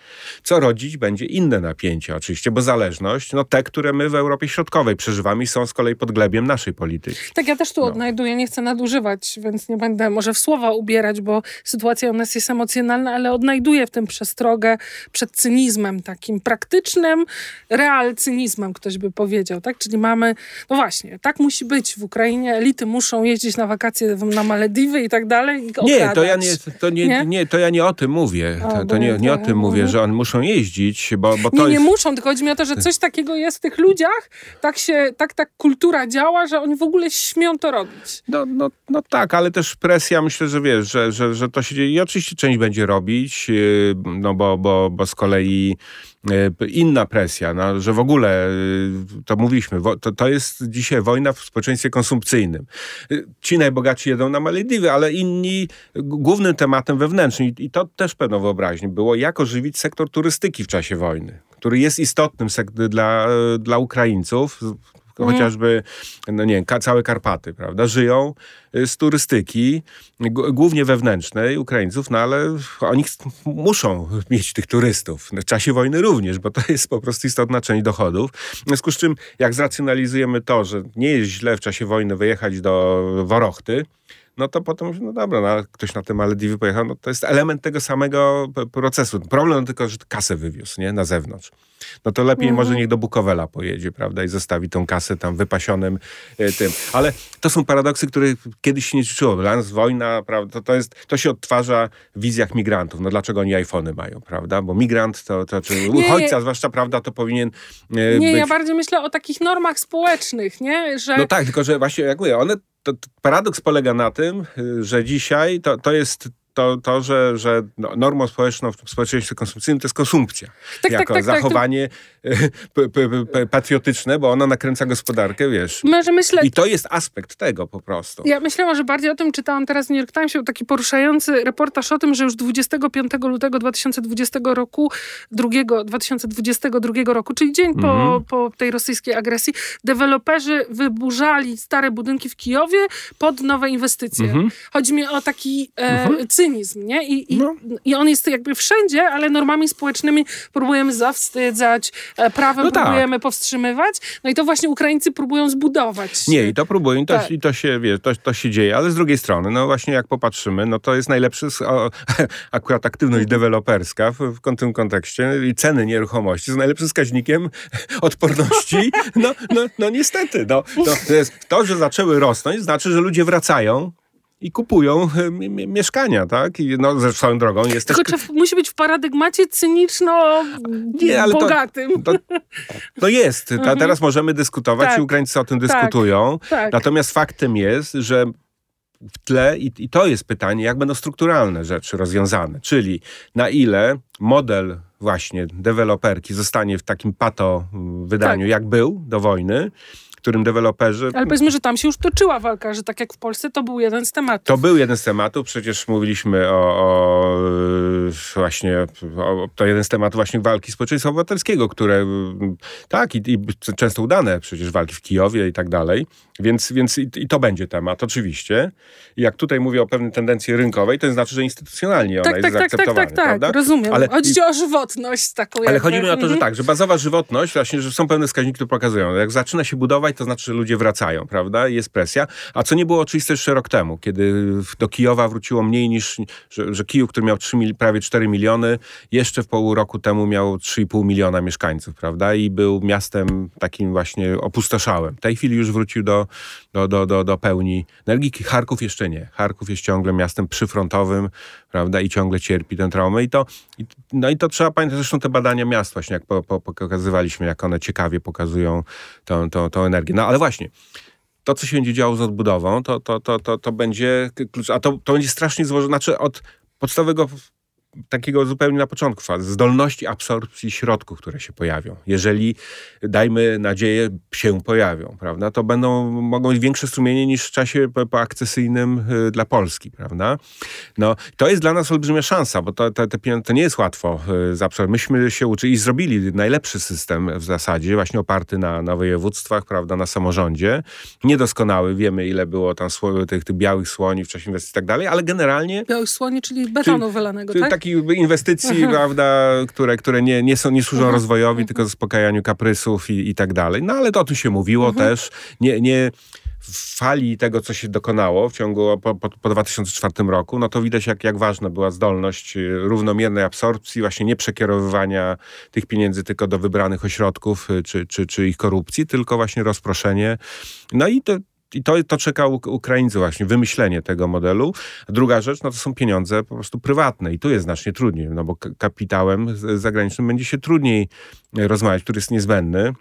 co rodzić będzie inne napięcia oczywiście, bo zależność, no te, które my w Europie Środkowej przeżywamy są z kolei podglebiem naszej polityki. Tak, ja też tu no. odnajduję, nie chcę nadużywać, więc nie będę może w słowa ubierać, bo sytuacja u nas jest emocjonalna, ale odnajduję w tym przestrogę przed cynizmem takim praktycznym, real cynizmem, ktoś by powiedział, tak? Czyli mamy, no właśnie, tak musi być w Ukrainie, elity muszą jeździć na wakacje na Malediwy i tak dalej? Nie, to ja nie, to nie, nie? nie, to ja nie o tym mówię. To, to nie, nie o tym mówię, że oni muszą jeździć, bo, bo to Nie, jest... nie muszą, tylko chodzi mi o to, że coś takiego jest w tych ludziach, tak się, tak tak kultura działa, że oni w ogóle śmią to robić. No, no, no tak, ale też presja, myślę, że wiesz, że, że, że to się dzieje i oczywiście część będzie robić, yy, no bo, bo, bo z kolei inna presja, no, że w ogóle, e, to mówiliśmy, to, to jest dzisiaj wojna w społeczeństwie konsumpcyjnym. E, ci najbogatsi jedą na Malediwy, ale inni głównym tematem wewnętrznym, i to też pewną wyobraźnię było, jak ożywić sektor turystyki w czasie wojny, który jest istotnym dla, dla Ukraińców, Mhm. chociażby, no nie wiem, całe Karpaty, prawda, żyją y, z turystyki, głównie wewnętrznej Ukraińców, no ale oni muszą mieć tych turystów. W czasie wojny również, bo to jest po prostu istotna część dochodów. W związku z czym, jak zracjonalizujemy to, że nie jest źle w czasie wojny wyjechać do Worochty, no to potem, no dobra, no, ktoś na te Malediwy pojechał, no to jest element tego samego procesu. Problem tylko, że kasę wywiózł, nie, na zewnątrz. No to lepiej mhm. może niech do Bukowela pojedzie, prawda, i zostawi tą kasę tam wypasionym e, tym. Ale to są paradoksy, które kiedyś się nie życzyło. Dla nas wojna, prawda, to, to, jest, to się odtwarza w wizjach migrantów. No dlaczego oni iPhony mają, prawda, bo migrant to, to czy uchodźca zwłaszcza, prawda, to powinien e, Nie, być... ja bardziej myślę o takich normach społecznych, nie, że... No tak, tylko że właśnie, jak mówię, one to, to paradoks polega na tym, y, że dzisiaj to, to jest to, to że, że no, normą społeczną w społeczeństwie konsumpcyjnym to jest konsumpcja. Tak, tak jako tak, tak, zachowanie tak, <laughs> patriotyczne, bo ona nakręca gospodarkę, wiesz. Może myślę, I to jest aspekt tego po prostu. Ja myślę może bardziej o tym, czytałam teraz w New York Timesie taki poruszający reportaż o tym, że już 25 lutego 2020 roku, drugiego, 2022 roku, czyli dzień po, mhm. po tej rosyjskiej agresji, deweloperzy wyburzali stare budynki w Kijowie pod nowe inwestycje. Mhm. Chodzi mi o taki e, mhm cynizm, nie? I, i, no. I on jest jakby wszędzie, ale normami społecznymi próbujemy zawstydzać, prawem no tak. próbujemy tak. powstrzymywać. No i to właśnie Ukraińcy próbują zbudować. Nie, i to próbują, i to, tak. i to się, wie, to, to się dzieje, ale z drugiej strony, no właśnie jak popatrzymy, no to jest najlepszy o, <laughs> akurat aktywność deweloperska w, w tym kontekście i ceny nieruchomości są najlepszym wskaźnikiem <laughs> odporności. No, no, no niestety, no, no, to, jest, to, że zaczęły rosnąć, znaczy, że ludzie wracają i kupują e, mieszkania, tak? I no, ze swoją drogą jest Tylko też... Trzeba, musi być w paradygmacie cyniczno nie, ale bogatym. To, to, to jest. Mhm. Teraz możemy dyskutować tak. i Ukraińcy o tym tak. dyskutują. Tak. Natomiast faktem jest, że w tle i, i to jest pytanie, jak będą strukturalne rzeczy rozwiązane, czyli na ile model właśnie deweloperki zostanie w takim pato wydaniu, tak. jak był do wojny, którym deweloperzy... Ale powiedzmy, że tam się już toczyła walka, że tak jak w Polsce to był jeden z tematów. To był jeden z tematów, przecież mówiliśmy o, o właśnie, o, to jeden z tematów właśnie walki społeczeństwa obywatelskiego, które tak i, i często udane przecież walki w Kijowie i tak dalej, więc, więc i, i, to będzie temat oczywiście. Jak tutaj mówię o pewnej tendencji rynkowej, to znaczy, że instytucjonalnie ona tak, jest tak, tak, tak, tak, tak, rozumiem. Ale, chodzi o żywotność taką. Ale chodzi mi o to, że mhm. tak, że bazowa żywotność, właśnie, że są pewne wskaźniki, które pokazują, jak zaczyna się budować, to znaczy, że ludzie wracają, prawda? Jest presja. A co nie było oczywiste jeszcze rok temu, kiedy do Kijowa wróciło mniej niż, że, że Kijów, który miał 3, prawie 4 miliony, jeszcze w pół roku temu miał 3,5 miliona mieszkańców, prawda? I był miastem takim właśnie opustoszałym. W tej chwili już wrócił do, do, do, do, do pełni energii. Charków jeszcze nie. Charków jest ciągle miastem przyfrontowym, prawda? I ciągle cierpi tę traumę. I to, i, no i to trzeba pamiętać, zresztą te badania miast właśnie, jak po, po, pokazywaliśmy, jak one ciekawie pokazują tą, tą, tą energię. No ale właśnie, to, co się będzie działo z odbudową, to, to, to, to, to będzie klucz, a to, to będzie strasznie złożone, znaczy od podstawowego takiego zupełnie na początku fazy, zdolności absorpcji środków, które się pojawią. Jeżeli, dajmy nadzieję, się pojawią, prawda, to będą, mogą być większe strumienie niż w czasie poakcesyjnym y, dla Polski, prawda. No, to jest dla nas olbrzymia szansa, bo to, to, to nie jest łatwo y, zaabsorbować. Myśmy się uczyli i zrobili najlepszy system w zasadzie, właśnie oparty na, na województwach, prawda, na samorządzie. Niedoskonały, wiemy ile było tam tych, tych białych słoni w czasie inwestycji i tak dalej, ale generalnie... Białych słoni, czyli betonu czyli, wylanego, tak? Taki takich inwestycji, prawda, które, które nie, nie, są, nie służą rozwojowi, tylko zaspokajaniu kaprysów i, i tak dalej. No ale to o tym się mówiło mhm. też. Nie, nie w fali tego, co się dokonało w ciągu po, po, po 2004 roku, no to widać, jak, jak ważna była zdolność y, równomiernej absorpcji, właśnie nie przekierowywania tych pieniędzy tylko do wybranych ośrodków y, czy, czy, czy ich korupcji, tylko właśnie rozproszenie. No i to, i to, to czeka Ukraińców właśnie, wymyślenie tego modelu. Druga rzecz, no to są pieniądze po prostu prywatne i tu jest znacznie trudniej, no bo kapitałem zagranicznym będzie się trudniej rozmawiać, który jest niezbędny.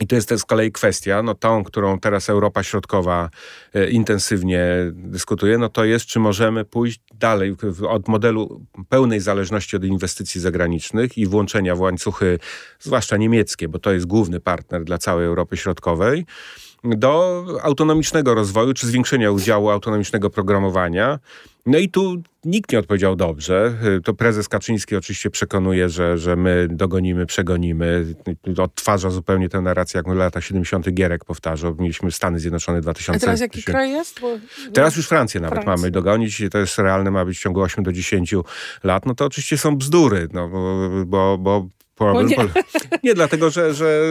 I to jest też z kolei kwestia, no tą, którą teraz Europa Środkowa e, intensywnie dyskutuje, no to jest, czy możemy pójść dalej od modelu pełnej zależności od inwestycji zagranicznych i włączenia w łańcuchy, zwłaszcza niemieckie, bo to jest główny partner dla całej Europy Środkowej, do autonomicznego rozwoju, czy zwiększenia udziału autonomicznego programowania. No i tu nikt nie odpowiedział dobrze. To prezes Kaczyński oczywiście przekonuje, że, że my dogonimy, przegonimy. Odtwarza zupełnie tę narrację, jak w latach 70. Gierek powtarzał. Mieliśmy Stany Zjednoczone 2000. A teraz jaki kraj jest? Bo... Teraz już Francję nawet Francja. mamy dogonić. To jest realne, ma być w ciągu 8 do 10 lat. No to oczywiście są bzdury, no, bo, bo, bo Problem nie. <laughs> nie, dlatego, że, że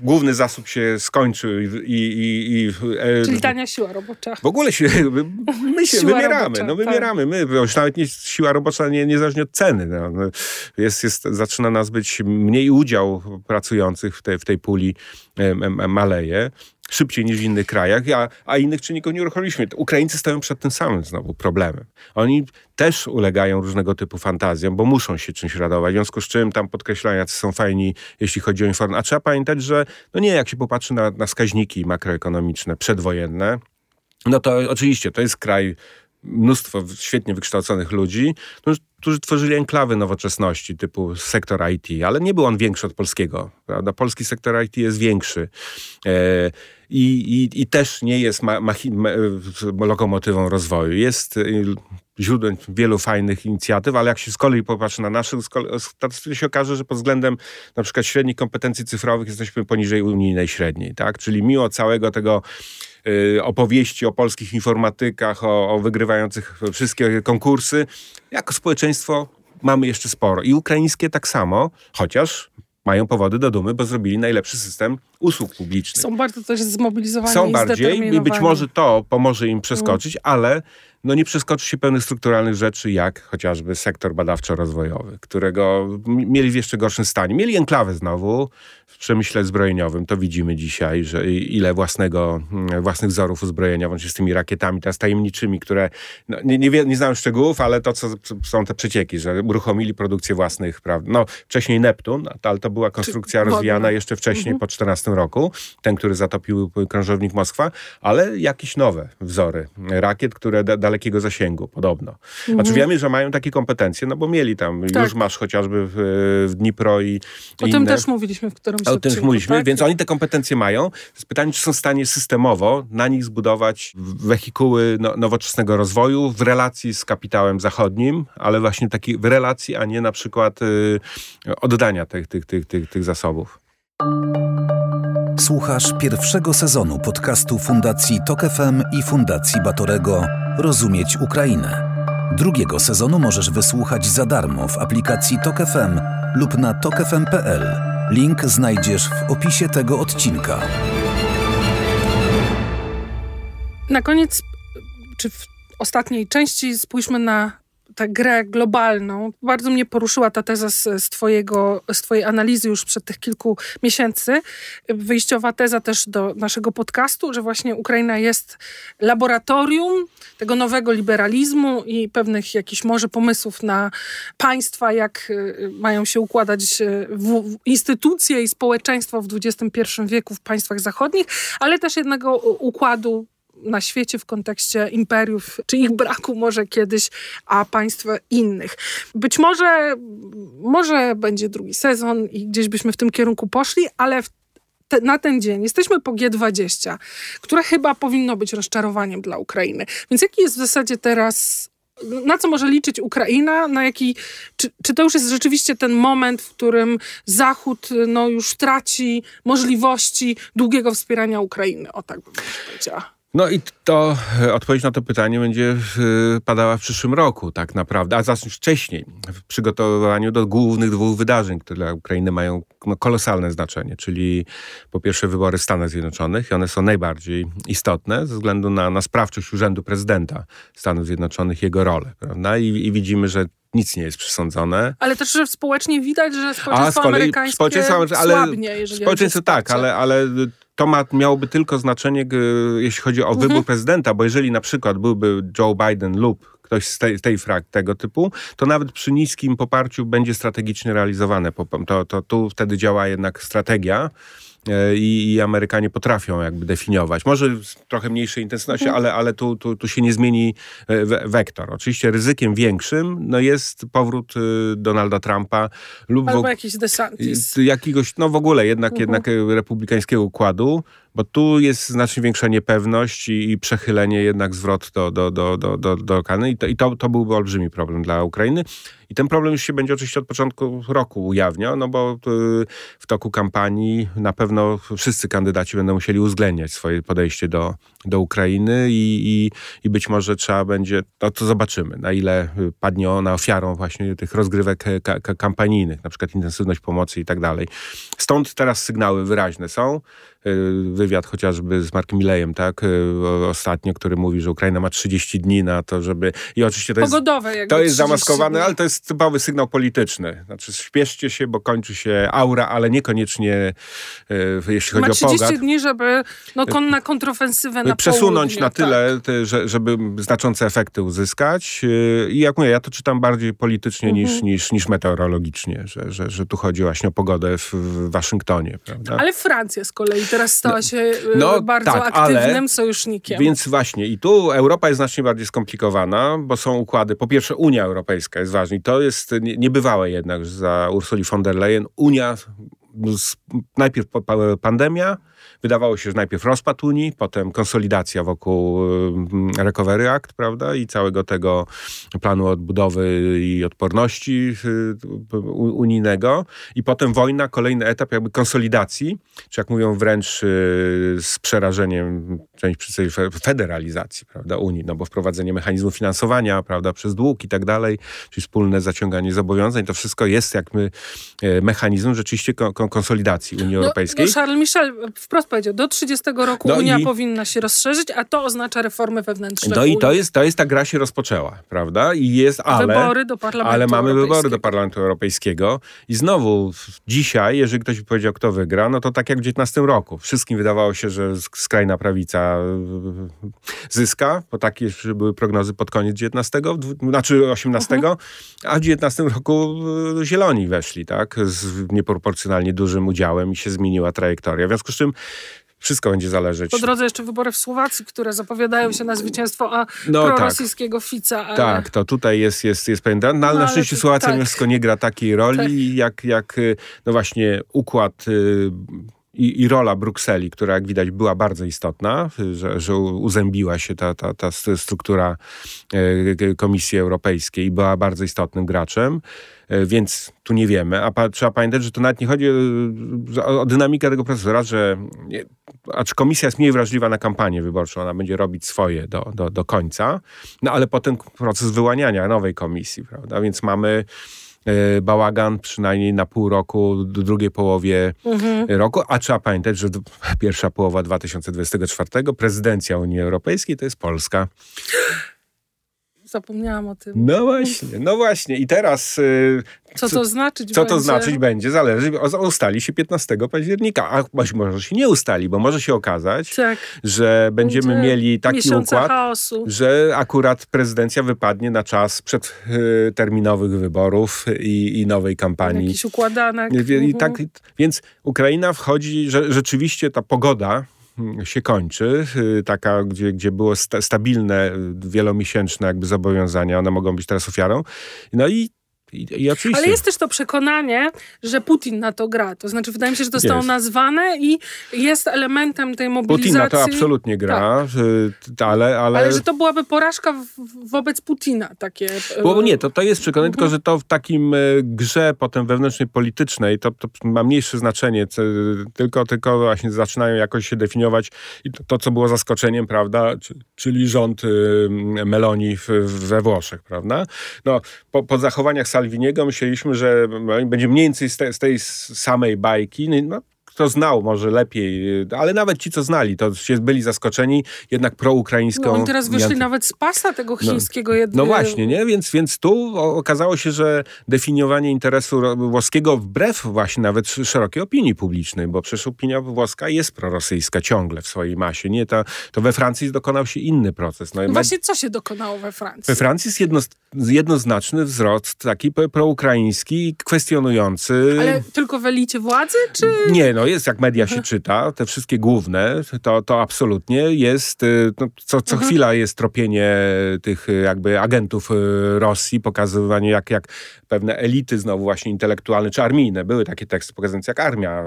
główny zasób się skończył i... i, i e, Czyli tania siła robocza. W ogóle się, my się siła wymieramy, robocza, no wymieramy. Tak. My, już nawet nie, siła robocza nie, niezależnie od ceny. No. no. Jest, jest, zaczyna nas być mniej udział pracujących w, te, w tej puli maleje szybciej niż w innych krajach, a, a innych czynników nie uruchomiliśmy. Ukraińcy stoją przed tym samym znowu problemem. Oni też ulegają różnego typu fantazjom, bo muszą się czymś radować. W związku z czym tam podkreślają, jacy są fajni, jeśli chodzi o informacje. A trzeba pamiętać, że no nie, jak się popatrzy na, na wskaźniki makroekonomiczne przedwojenne, no to oczywiście to jest kraj mnóstwo świetnie wykształconych ludzi, którzy tworzyli enklawy nowoczesności typu sektor IT, ale nie był on większy od polskiego. Prawda? Polski sektor IT jest większy. E, i, i, i, też nie jest ma, ma, ma, lokomotywą rozwoju. Jest y, źródłem wielu fajnych inicjatyw, ale jak się z kolei popatrzy na nasze statystyki, się okaże, że pod względem na przykład średnich kompetencji cyfrowych jesteśmy poniżej unijnej średniej. Tak? Czyli mimo całego tego Y, opowieści o polskich informatykach, o, o wygrywających wszystkie konkursy. Jako społeczeństwo mamy jeszcze sporo. I ukraińskie tak samo, chociaż mają powody do dumy, bo zrobili najlepszy system usług publicznych. Są bardzo też zmobilizowani Są bardziej i być może to pomoże im przeskoczyć, mm. ale no nie przeskoczy się pewnych strukturalnych rzeczy, jak chociażby sektor badawczo-rozwojowy, którego mieli w jeszcze gorszym stanie. Mieli enklawę znowu w przemyśle zbrojeniowym. To widzimy dzisiaj, że ile własnego, mm, własnych wzorów uzbrojenia, łącznie z tymi rakietami teraz tajemniczymi, które no, nie, nie, nie znam szczegółów, ale to, co są te przecieki, że uruchomili produkcję własnych, prawda? No, wcześniej Neptun, ale to była konstrukcja Czy rozwijana wodna. jeszcze wcześniej, mhm. po 14 roku. Ten, który zatopił krążownik Moskwa, ale jakieś nowe wzory rakiet, które da, dalekiego zasięgu, podobno. Mhm. Znaczy wiemy, że mają takie kompetencje, no bo mieli tam, tak. już masz chociażby w, w Dnipro i O inne. tym też mówiliśmy w którymś O tym mówiliśmy, tak? więc oni te kompetencje mają. To jest pytanie, czy są w stanie systemowo na nich zbudować wehikuły no, nowoczesnego rozwoju w relacji z kapitałem zachodnim, ale właśnie taki w relacji, a nie na przykład y, oddania tych, tych, tych, tych, tych zasobów. Słuchasz pierwszego sezonu podcastu Fundacji Tok FM i Fundacji Batorego Rozumieć Ukrainę. Drugiego sezonu możesz wysłuchać za darmo w aplikacji Tok FM lub na tokefm.pl. Link znajdziesz w opisie tego odcinka. Na koniec, czy w ostatniej części spójrzmy na tę grę globalną. Bardzo mnie poruszyła ta teza z, z, twojego, z twojej analizy już przed tych kilku miesięcy. Wyjściowa teza też do naszego podcastu, że właśnie Ukraina jest laboratorium tego nowego liberalizmu i pewnych jakichś może pomysłów na państwa, jak y, mają się układać y, w, w instytucje i społeczeństwo w XXI wieku w państwach zachodnich, ale też jednego układu na świecie w kontekście imperiów, czy ich braku może kiedyś, a państw innych. Być może, może będzie drugi sezon i gdzieś byśmy w tym kierunku poszli, ale te, na ten dzień jesteśmy po G20, które chyba powinno być rozczarowaniem dla Ukrainy. Więc jaki jest w zasadzie teraz na co może liczyć Ukraina, na jaki, czy, czy to już jest rzeczywiście ten moment, w którym Zachód no, już traci możliwości długiego wspierania Ukrainy, o tak bym powiedziała. No i to e, odpowiedź na to pytanie będzie padała w przyszłym roku, tak naprawdę, a zacząć wcześniej, w przygotowaniu do głównych dwóch wydarzeń, które dla Ukrainy mają no, kolosalne znaczenie, czyli po pierwsze wybory w Stanach Zjednoczonych i one są najbardziej istotne ze względu na, na sprawczość urzędu prezydenta Stanów Zjednoczonych, jego rolę, prawda? I, i widzimy, że nic nie jest przesądzone. Ale też, że społecznie widać, że społeczeństwo amerykańskie społeczeństwo, ale słabnie, Społeczeństwo tak, ale, ale to ma, miałoby tylko znaczenie, jeśli chodzi o mhm. wybór prezydenta, bo jeżeli na przykład byłby Joe Biden lub ktoś z tej, tej frak tego typu, to nawet przy niskim poparciu będzie strategicznie realizowane. To, to tu wtedy działa jednak strategia. E, i, i, Amerykanie potrafią jakby definiować. Może z trochę mniejszej intensywności, mhm. ale, ale tu, tu, tu się nie zmieni e, wektor. Oczywiście ryzykiem większym no jest powrót e, Donalda Trumpa lub Albo jakiś DeSantis. Jakiegoś, no w ogóle jednak, mhm. jednak republikańskiego układu, bo tu jest znacznie większa niepewność i, i przechylenie jednak zwrot do, do, do, do, do, do I, to, i to, to byłby olbrzymi problem dla Ukrainy. I ten problem już się będzie oczywiście od początku roku ujawniał, no bo y, w toku kampanii na pewno wszyscy kandydaci będą musieli uwzględniać swoje podejście do, do Ukrainy i, i, i być może trzeba będzie, no to zobaczymy, na ile padnie ona ofiarą właśnie tych rozgrywek ka kampanijnych, na przykład intensywność pomocy i tak dalej. Stąd teraz sygnały wyraźne są. Y, wywiad chociażby z Markiem Milejem, tak, y, ostatnio, który mówi, że Ukraina ma 30 dni na to, żeby... I oczywiście to Pogodowe, jest, to jest zamaskowane, dni. ale to jest typowy sygnał polityczny. Znaczy śpieszcie się, bo kończy się aura, ale niekoniecznie y, jeśli chodzi ma o pogad. 30 dni, żeby no, kon, na kontrofensywę na Przesunąć na tyle, tak. te, żeby znaczące efekty uzyskać. I jak mówię, ja to czytam bardziej politycznie mhm. niż, niż, niż meteorologicznie, że, że, że tu chodzi właśnie o pogodę w, w Waszyngtonie. Prawda? Ale Francja z kolei teraz stała no, się y, no, bardzo tak, aktywnym ale, sojusznikiem. Więc właśnie i tu Europa jest znacznie bardziej skomplikowana, bo są układy. Po pierwsze Unia Europejska jest ważna i to jest niebywałe jednak za Ursuli von der Leyen. Unia, najpierw pandemia, wydawało się, że najpierw rozpad Unii, potem konsolidacja wokół Recovery Act, prawda, i całego tego planu odbudowy i odporności unijnego i potem wojna, kolejny etap jakby konsolidacji, czy jak mówią wręcz z przerażeniem część przedstawicieli federalizacji, prawda, Unii, no bo wprowadzenie mechanizmu finansowania, prawda, przez dług i tak dalej, czyli wspólne zaciąganie zobowiązań, to wszystko jest jakby e, mechanizm rzeczywiście konsolidacji Unii no, Europejskiej. No Charles Michel wprost powiedział, do 30 roku no Unia i... powinna się rozszerzyć, a to oznacza reformy wewnętrzne. No i to jest, to jest, ta gra się rozpoczęła, prawda? I jest, ale... Wybory do Parlamentu Ale mamy wybory do Parlamentu Europejskiego i znowu dzisiaj, jeżeli ktoś by powiedział, kto wygra, no to tak jak w 19 roku. Wszystkim wydawało się, że skrajna prawica zyska, bo takie były prognozy pod koniec 19, znaczy 18, uh -huh. a w 19 roku e, zieloni weszli, tak, z nieproporcjonalnie dużym udziałem i się zmieniła trajektoria. W związku z czym wszystko będzie zależeć. Po drodze jeszcze wybory w Słowacji, które zapowiadają się na zwycięstwo a no, tak. prorosyjskiego tak. Fica. Ale... Tak, to tutaj jest, jest, jest pewien... No, ale na szczęście Słowacja tak. wszystko nie gra takiej roli, tak. jak, jak e, no właśnie układ y, i, i, rola Brukseli, która jak widać była bardzo istotna, że, że uzębiła się ta, ta, ta struktura e, Komisji Europejskiej i była bardzo istotnym graczem, e, więc tu nie wiemy. A pa, trzeba pamiętać, że to nawet nie chodzi o, o dynamikę tego procesu. Raz, że acz komisja jest mniej wrażliwa na kampanię wyborczą, ona będzie robić swoje do, do, do końca, no ale potem proces wyłaniania nowej komisji, prawda? Więc mamy bałagan przynajmniej na pół roku, do drugiej połowie mhm. roku, a trzeba pamiętać, że pierwsza połowa 2024 prezydencja Unii Europejskiej to jest Polska. Zapomniałam o tym. No właśnie, no właśnie. I teraz. Yy, co to znaczyć Co będzie? to znaczyć będzie, zależy. Ustali się 15 października, a może się nie ustali, bo może się okazać, tak. że będziemy będzie mieli taki układ, chaosu. że akurat prezydencja wypadnie na czas przedterminowych wyborów i, i nowej kampanii. Jakiś układanek. I, i tak, mhm. więc Ukraina wchodzi, że rzeczywiście ta pogoda się kończy, y, taka, gdzie, gdzie było stabilne, wielomiesięczne jakby zobowiązania, one mogą być teraz ofiarą. No i i, i Ale jest też to przekonanie, że Putin na to gra. To znaczy, wydaje mi się, że to zostało nazwane i jest elementem tej mobilizacji. Putin na to absolutnie gra, tak. ale, ale... Ale że to byłaby porażka w, wobec Putina. takie. Bo nie, to, to jest przekonanie, mhm. tylko że to w takim e, grze potem wewnętrznej, politycznej, to, to ma mniejsze znaczenie. Tylko, tylko właśnie zaczynają jakoś się definiować i to, to co było zaskoczeniem, prawda, czyli rząd Meloni we Włoszech, prawda? No, po, po zachowaniach Salviniego myśleliśmy, że będzie mniej więcej z, te, z tej samej bajki. No, kto znał może lepiej, ale nawet ci, co znali, to się byli zaskoczeni jednak proukraińską... No, oni teraz wyszli nawet z pasa tego no. chińskiego no, jednego. No właśnie, nie? Więc, więc tu okazało się, że definiowanie interesu włoskiego wbrew właśnie nawet szerokiej opinii publicznej, bo przecież opinia włoska jest prorosyjska ciągle w swojej masie, nie? To, to we Francji dokonał się inny proces. No, właśnie co się dokonało we Francji? We Francji jest jedno, jednoznaczny wzrost taki proukraiński, kwestionujący... Ale tylko w elicie władzy, czy... Nie, no jest, jak media się czyta, te wszystkie główne, to, to absolutnie jest, y, no, co, co mhm. chwila jest tropienie tych y, jakby agentów y, Rosji, pokazywanie jak, jak pewne elity znowu właśnie intelektualne czy armijne, były takie teksty pokazujące jak armia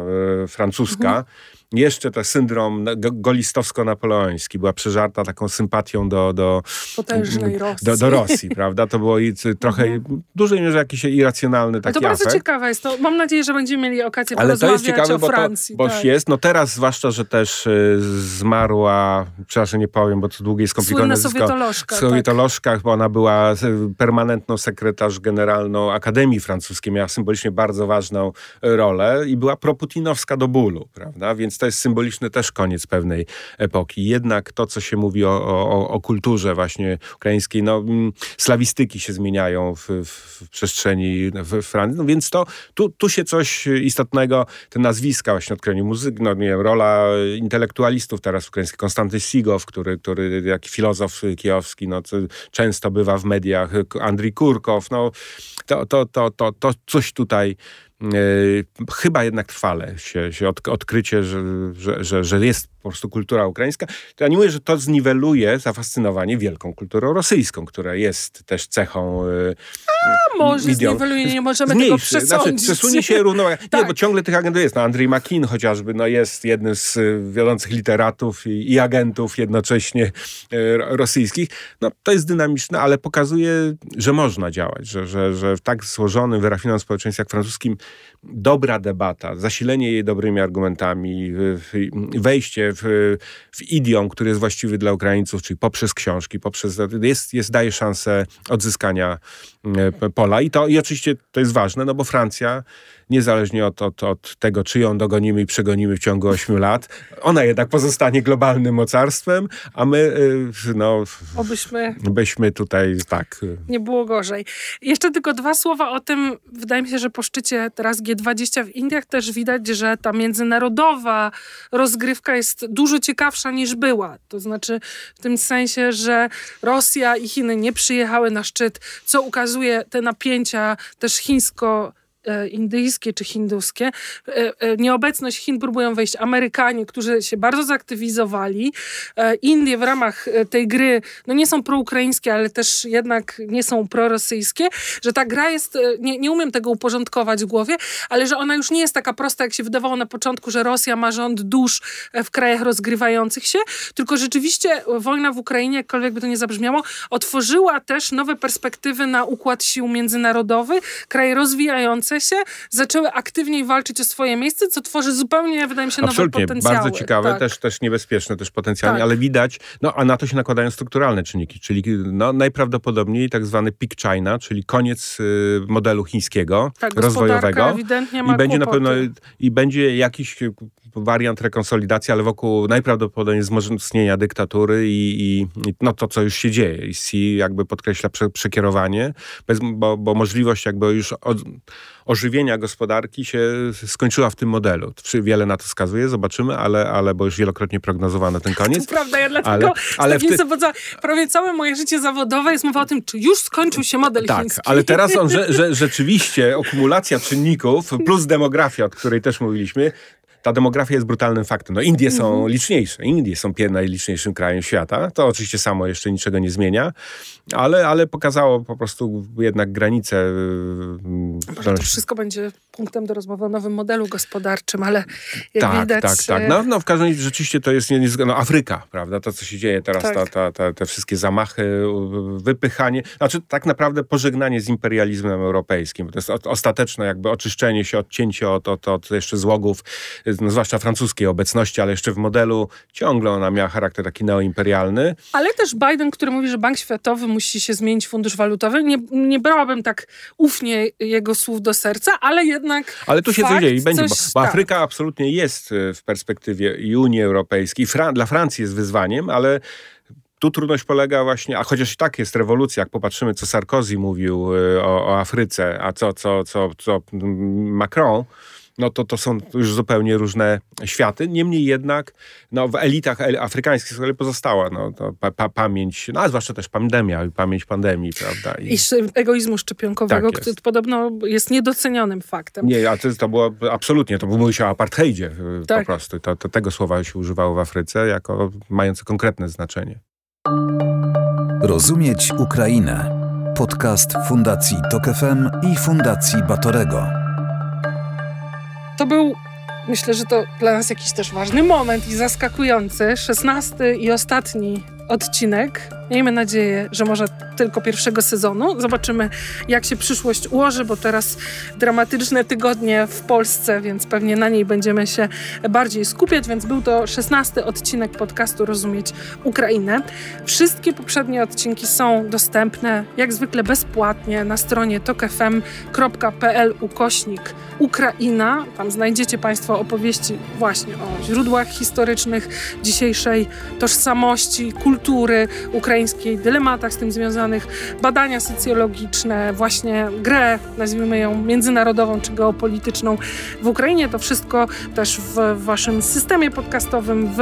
francuska, mhm jeszcze ten syndrom golistowsko-napoleoński była przeżarta taką sympatią do, do, Potężnej Rosji. Do, do Rosji, <laughs> prawda? To było trochę mhm. w dużej mierze jakiś irracjonalny taki to bardzo afekt. ciekawe jest. To mam nadzieję, że będziemy mieli okazję Ale to jest ciekawe, bo, to, bo tak. jest, no teraz zwłaszcza, że też y, zmarła, przepraszam nie powiem, bo to długie i skomplikowane Słynna sowietolożka. Sowietolożka, tak. bo ona była permanentną sekretarz generalną Akademii Francuskiej, miała symbolicznie bardzo ważną rolę i była proputinowska do bólu, prawda? Więc to jest symboliczny też koniec pewnej epoki. Jednak to, co się mówi o, o, o kulturze właśnie ukraińskiej, no, mm, slawistyki się zmieniają w, w przestrzeni w Francji, no więc to, tu, tu się coś istotnego, te nazwiska właśnie odkryli. Muzyk, no nie wiem, rola intelektualistów teraz ukraińskich, Konstanty Sigow, który, który jak filozof kijowski, no, często bywa w mediach, Andrii Kurkow, no, to, to, to, to, to coś tutaj chyba jednak trwale się, się od, odkrycie, że, że, że, że jest po prostu kultura ukraińska, to ja nie mówię, że to zniweluje zafascynowanie wielką kulturą rosyjską, która jest też cechą A może zniweluje, nie możemy Zmniejszy. tego przesądzić. Znaczy, przesunie się równowaga. <laughs> tak. Nie, bo ciągle tych agentów jest. No, Andrzej Makin chociażby no, jest jednym z wiodących literatów i, i agentów jednocześnie rosyjskich. No, to jest dynamiczne, ale pokazuje, że można działać, że, że, że w tak złożonym, wyrafinowanym społeczeństwie jak francuskim dobra debata, zasilenie jej dobrymi argumentami, wejście w, w idiom, który jest właściwy dla Ukraińców, czyli poprzez książki, poprzez jest, jest daje szansę odzyskania e, pola. I to i oczywiście to jest ważne, no bo Francja niezależnie od, od, od tego, czy ją dogonimy i przegonimy w ciągu 8 lat, ona jednak pozostanie globalnym mocarstwem, a my y, no, Obyśmy byśmy tutaj tak. Y, nie było gorzej. Jeszcze tylko dwa słowa o tym. Wydaje mi się, że po szczycie teraz G20 w Indiach też widać, że ta międzynarodowa rozgrywka jest dużo ciekawsza niż była. To znaczy w tym sensie, że Rosja i Chiny nie przyjechały na szczyt, co ukazuje te napięcia też chińsko indyjskie czy hinduskie. E, e, nieobecność Chin próbują wejść Amerykanie, którzy się bardzo zaktywizowali. Indie w ramach tej gry no nie są proukraińskie, ale też jednak nie są prorosyjskie, że ta gra jest, nie, nie umiem tego uporządkować w głowie, ale że ona już nie jest taka prosta, jak się wydawało na początku, że Rosja ma rząd dusz w krajach rozgrywających się, tylko rzeczywiście wojna w Ukrainie, jakkolwiek by to nie zabrzmiało, otworzyła też nowe perspektywy na układ sił międzynarodowy, kraje rozwijające procesie zaczęły aktywniej walczyć o swoje miejsce, co tworzy zupełnie, wydaje mi się, Absolutnie. nowe potencjały. Bardzo ciekawe, tak. też, też niebezpieczne, też potencjalnie, tak. ale widać, no a na to się nakładają strukturalne czynniki, czyli no, najprawdopodobniej tak zwany peak China, czyli koniec y, modelu chińskiego, tak, rozwojowego. I będzie kłopoty. na pewno i będzie jakiś wariant rekonsolidacji, ale wokół najprawdopodobniej wzmocnienia dyktatury i, i, no to, co już się dzieje. I Xi jakby podkreśla prze, przekierowanie, bez, bo, bo możliwość jakby już od, ożywienia gospodarki się skończyła w tym modelu. Wiele na to wskazuje, zobaczymy, ale, ale bo już wielokrotnie prognozowano ten koniec. To prawda, ja dlatego ale, ale ty... prawie całe moje życie zawodowe jest mowa o tym, czy już skończył się model tak, chiński. ale teraz on, że, że rzeczywiście <laughs> akumulacja czynników plus demografia, o której też mówiliśmy, ta demografia jest brutalnym faktem. No Indie są mhm. liczniejsze. Indie są najliczniejszym krajem świata. To oczywiście samo jeszcze niczego nie zmienia, ale, ale pokazało po prostu jednak granice. Może to wszystko będzie punktem do rozmowy o nowym modelu gospodarczym, ale jak tak, widać... Tak, tak, no, no w każdym razie rzeczywiście to jest no, Afryka, prawda? To, co się dzieje teraz, tak. ta, ta, ta, te wszystkie zamachy, wypychanie, znaczy tak naprawdę pożegnanie z imperializmem europejskim. To jest ostateczne jakby oczyszczenie się, odcięcie od, od, od jeszcze złogów no, zwłaszcza francuskiej obecności, ale jeszcze w modelu ciągle ona miała charakter taki neoimperialny. Ale też Biden, który mówi, że Bank Światowy musi się zmienić, fundusz walutowy, nie, nie brałabym tak ufnie jego słów do serca, ale jednak Ale tu się coś dzieje i będzie, bo, bo Afryka absolutnie jest e, w perspektywie Unii Europejskiej, Fra dla Francji jest wyzwaniem, ale tu trudność polega właśnie, a chociaż i tak jest rewolucja, jak popatrzymy, co Sarkozy mówił e, o, o Afryce, a co, co, co, co Macron, no to to są już zupełnie różne światy. Niemniej jednak no, w elitach afrykańskich pozostała no, pa, pa, pamięć, no a zwłaszcza też pandemia, pamięć pandemii, prawda? I, I egoizmu szczepionkowego, tak który podobno jest niedocenionym faktem. Nie, a to, to było absolutnie, to mówiło się o apartheidzie y, tak. po prostu. To, to, tego słowa się używało w Afryce jako mające konkretne znaczenie. Rozumieć Ukrainę. Podcast Fundacji Tok FM i Fundacji Batorego. To był, myślę, że to dla nas jakiś też ważny moment i zaskakujący, szesnasty i ostatni odcinek. Miejmy nadzieję, że może tylko pierwszego sezonu. Zobaczymy, jak się przyszłość ułoży, bo teraz dramatyczne tygodnie w Polsce, więc pewnie na niej będziemy się bardziej skupiać. Więc był to szesnasty odcinek podcastu Rozumieć Ukrainę. Wszystkie poprzednie odcinki są dostępne, jak zwykle bezpłatnie, na stronie tokefm.pl ukośnik Ukraina. Tam znajdziecie Państwo opowieści właśnie o źródłach historycznych dzisiejszej tożsamości, kultury dylematach z tym związanych, badania socjologiczne, właśnie grę, nazwijmy ją międzynarodową czy geopolityczną w Ukrainie. To wszystko też w waszym systemie podcastowym, w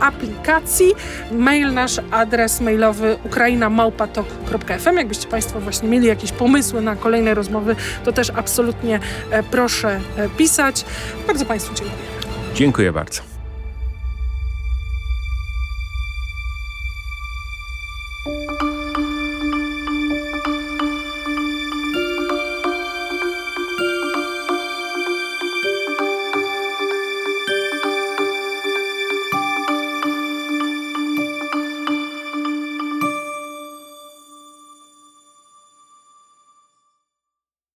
aplikacji. Mail nasz, adres mailowy ukrainamałpatok.fm. Jakbyście Państwo właśnie mieli jakieś pomysły na kolejne rozmowy, to też absolutnie e, proszę e, pisać. Bardzo Państwu dziękuję. Dziękuję bardzo.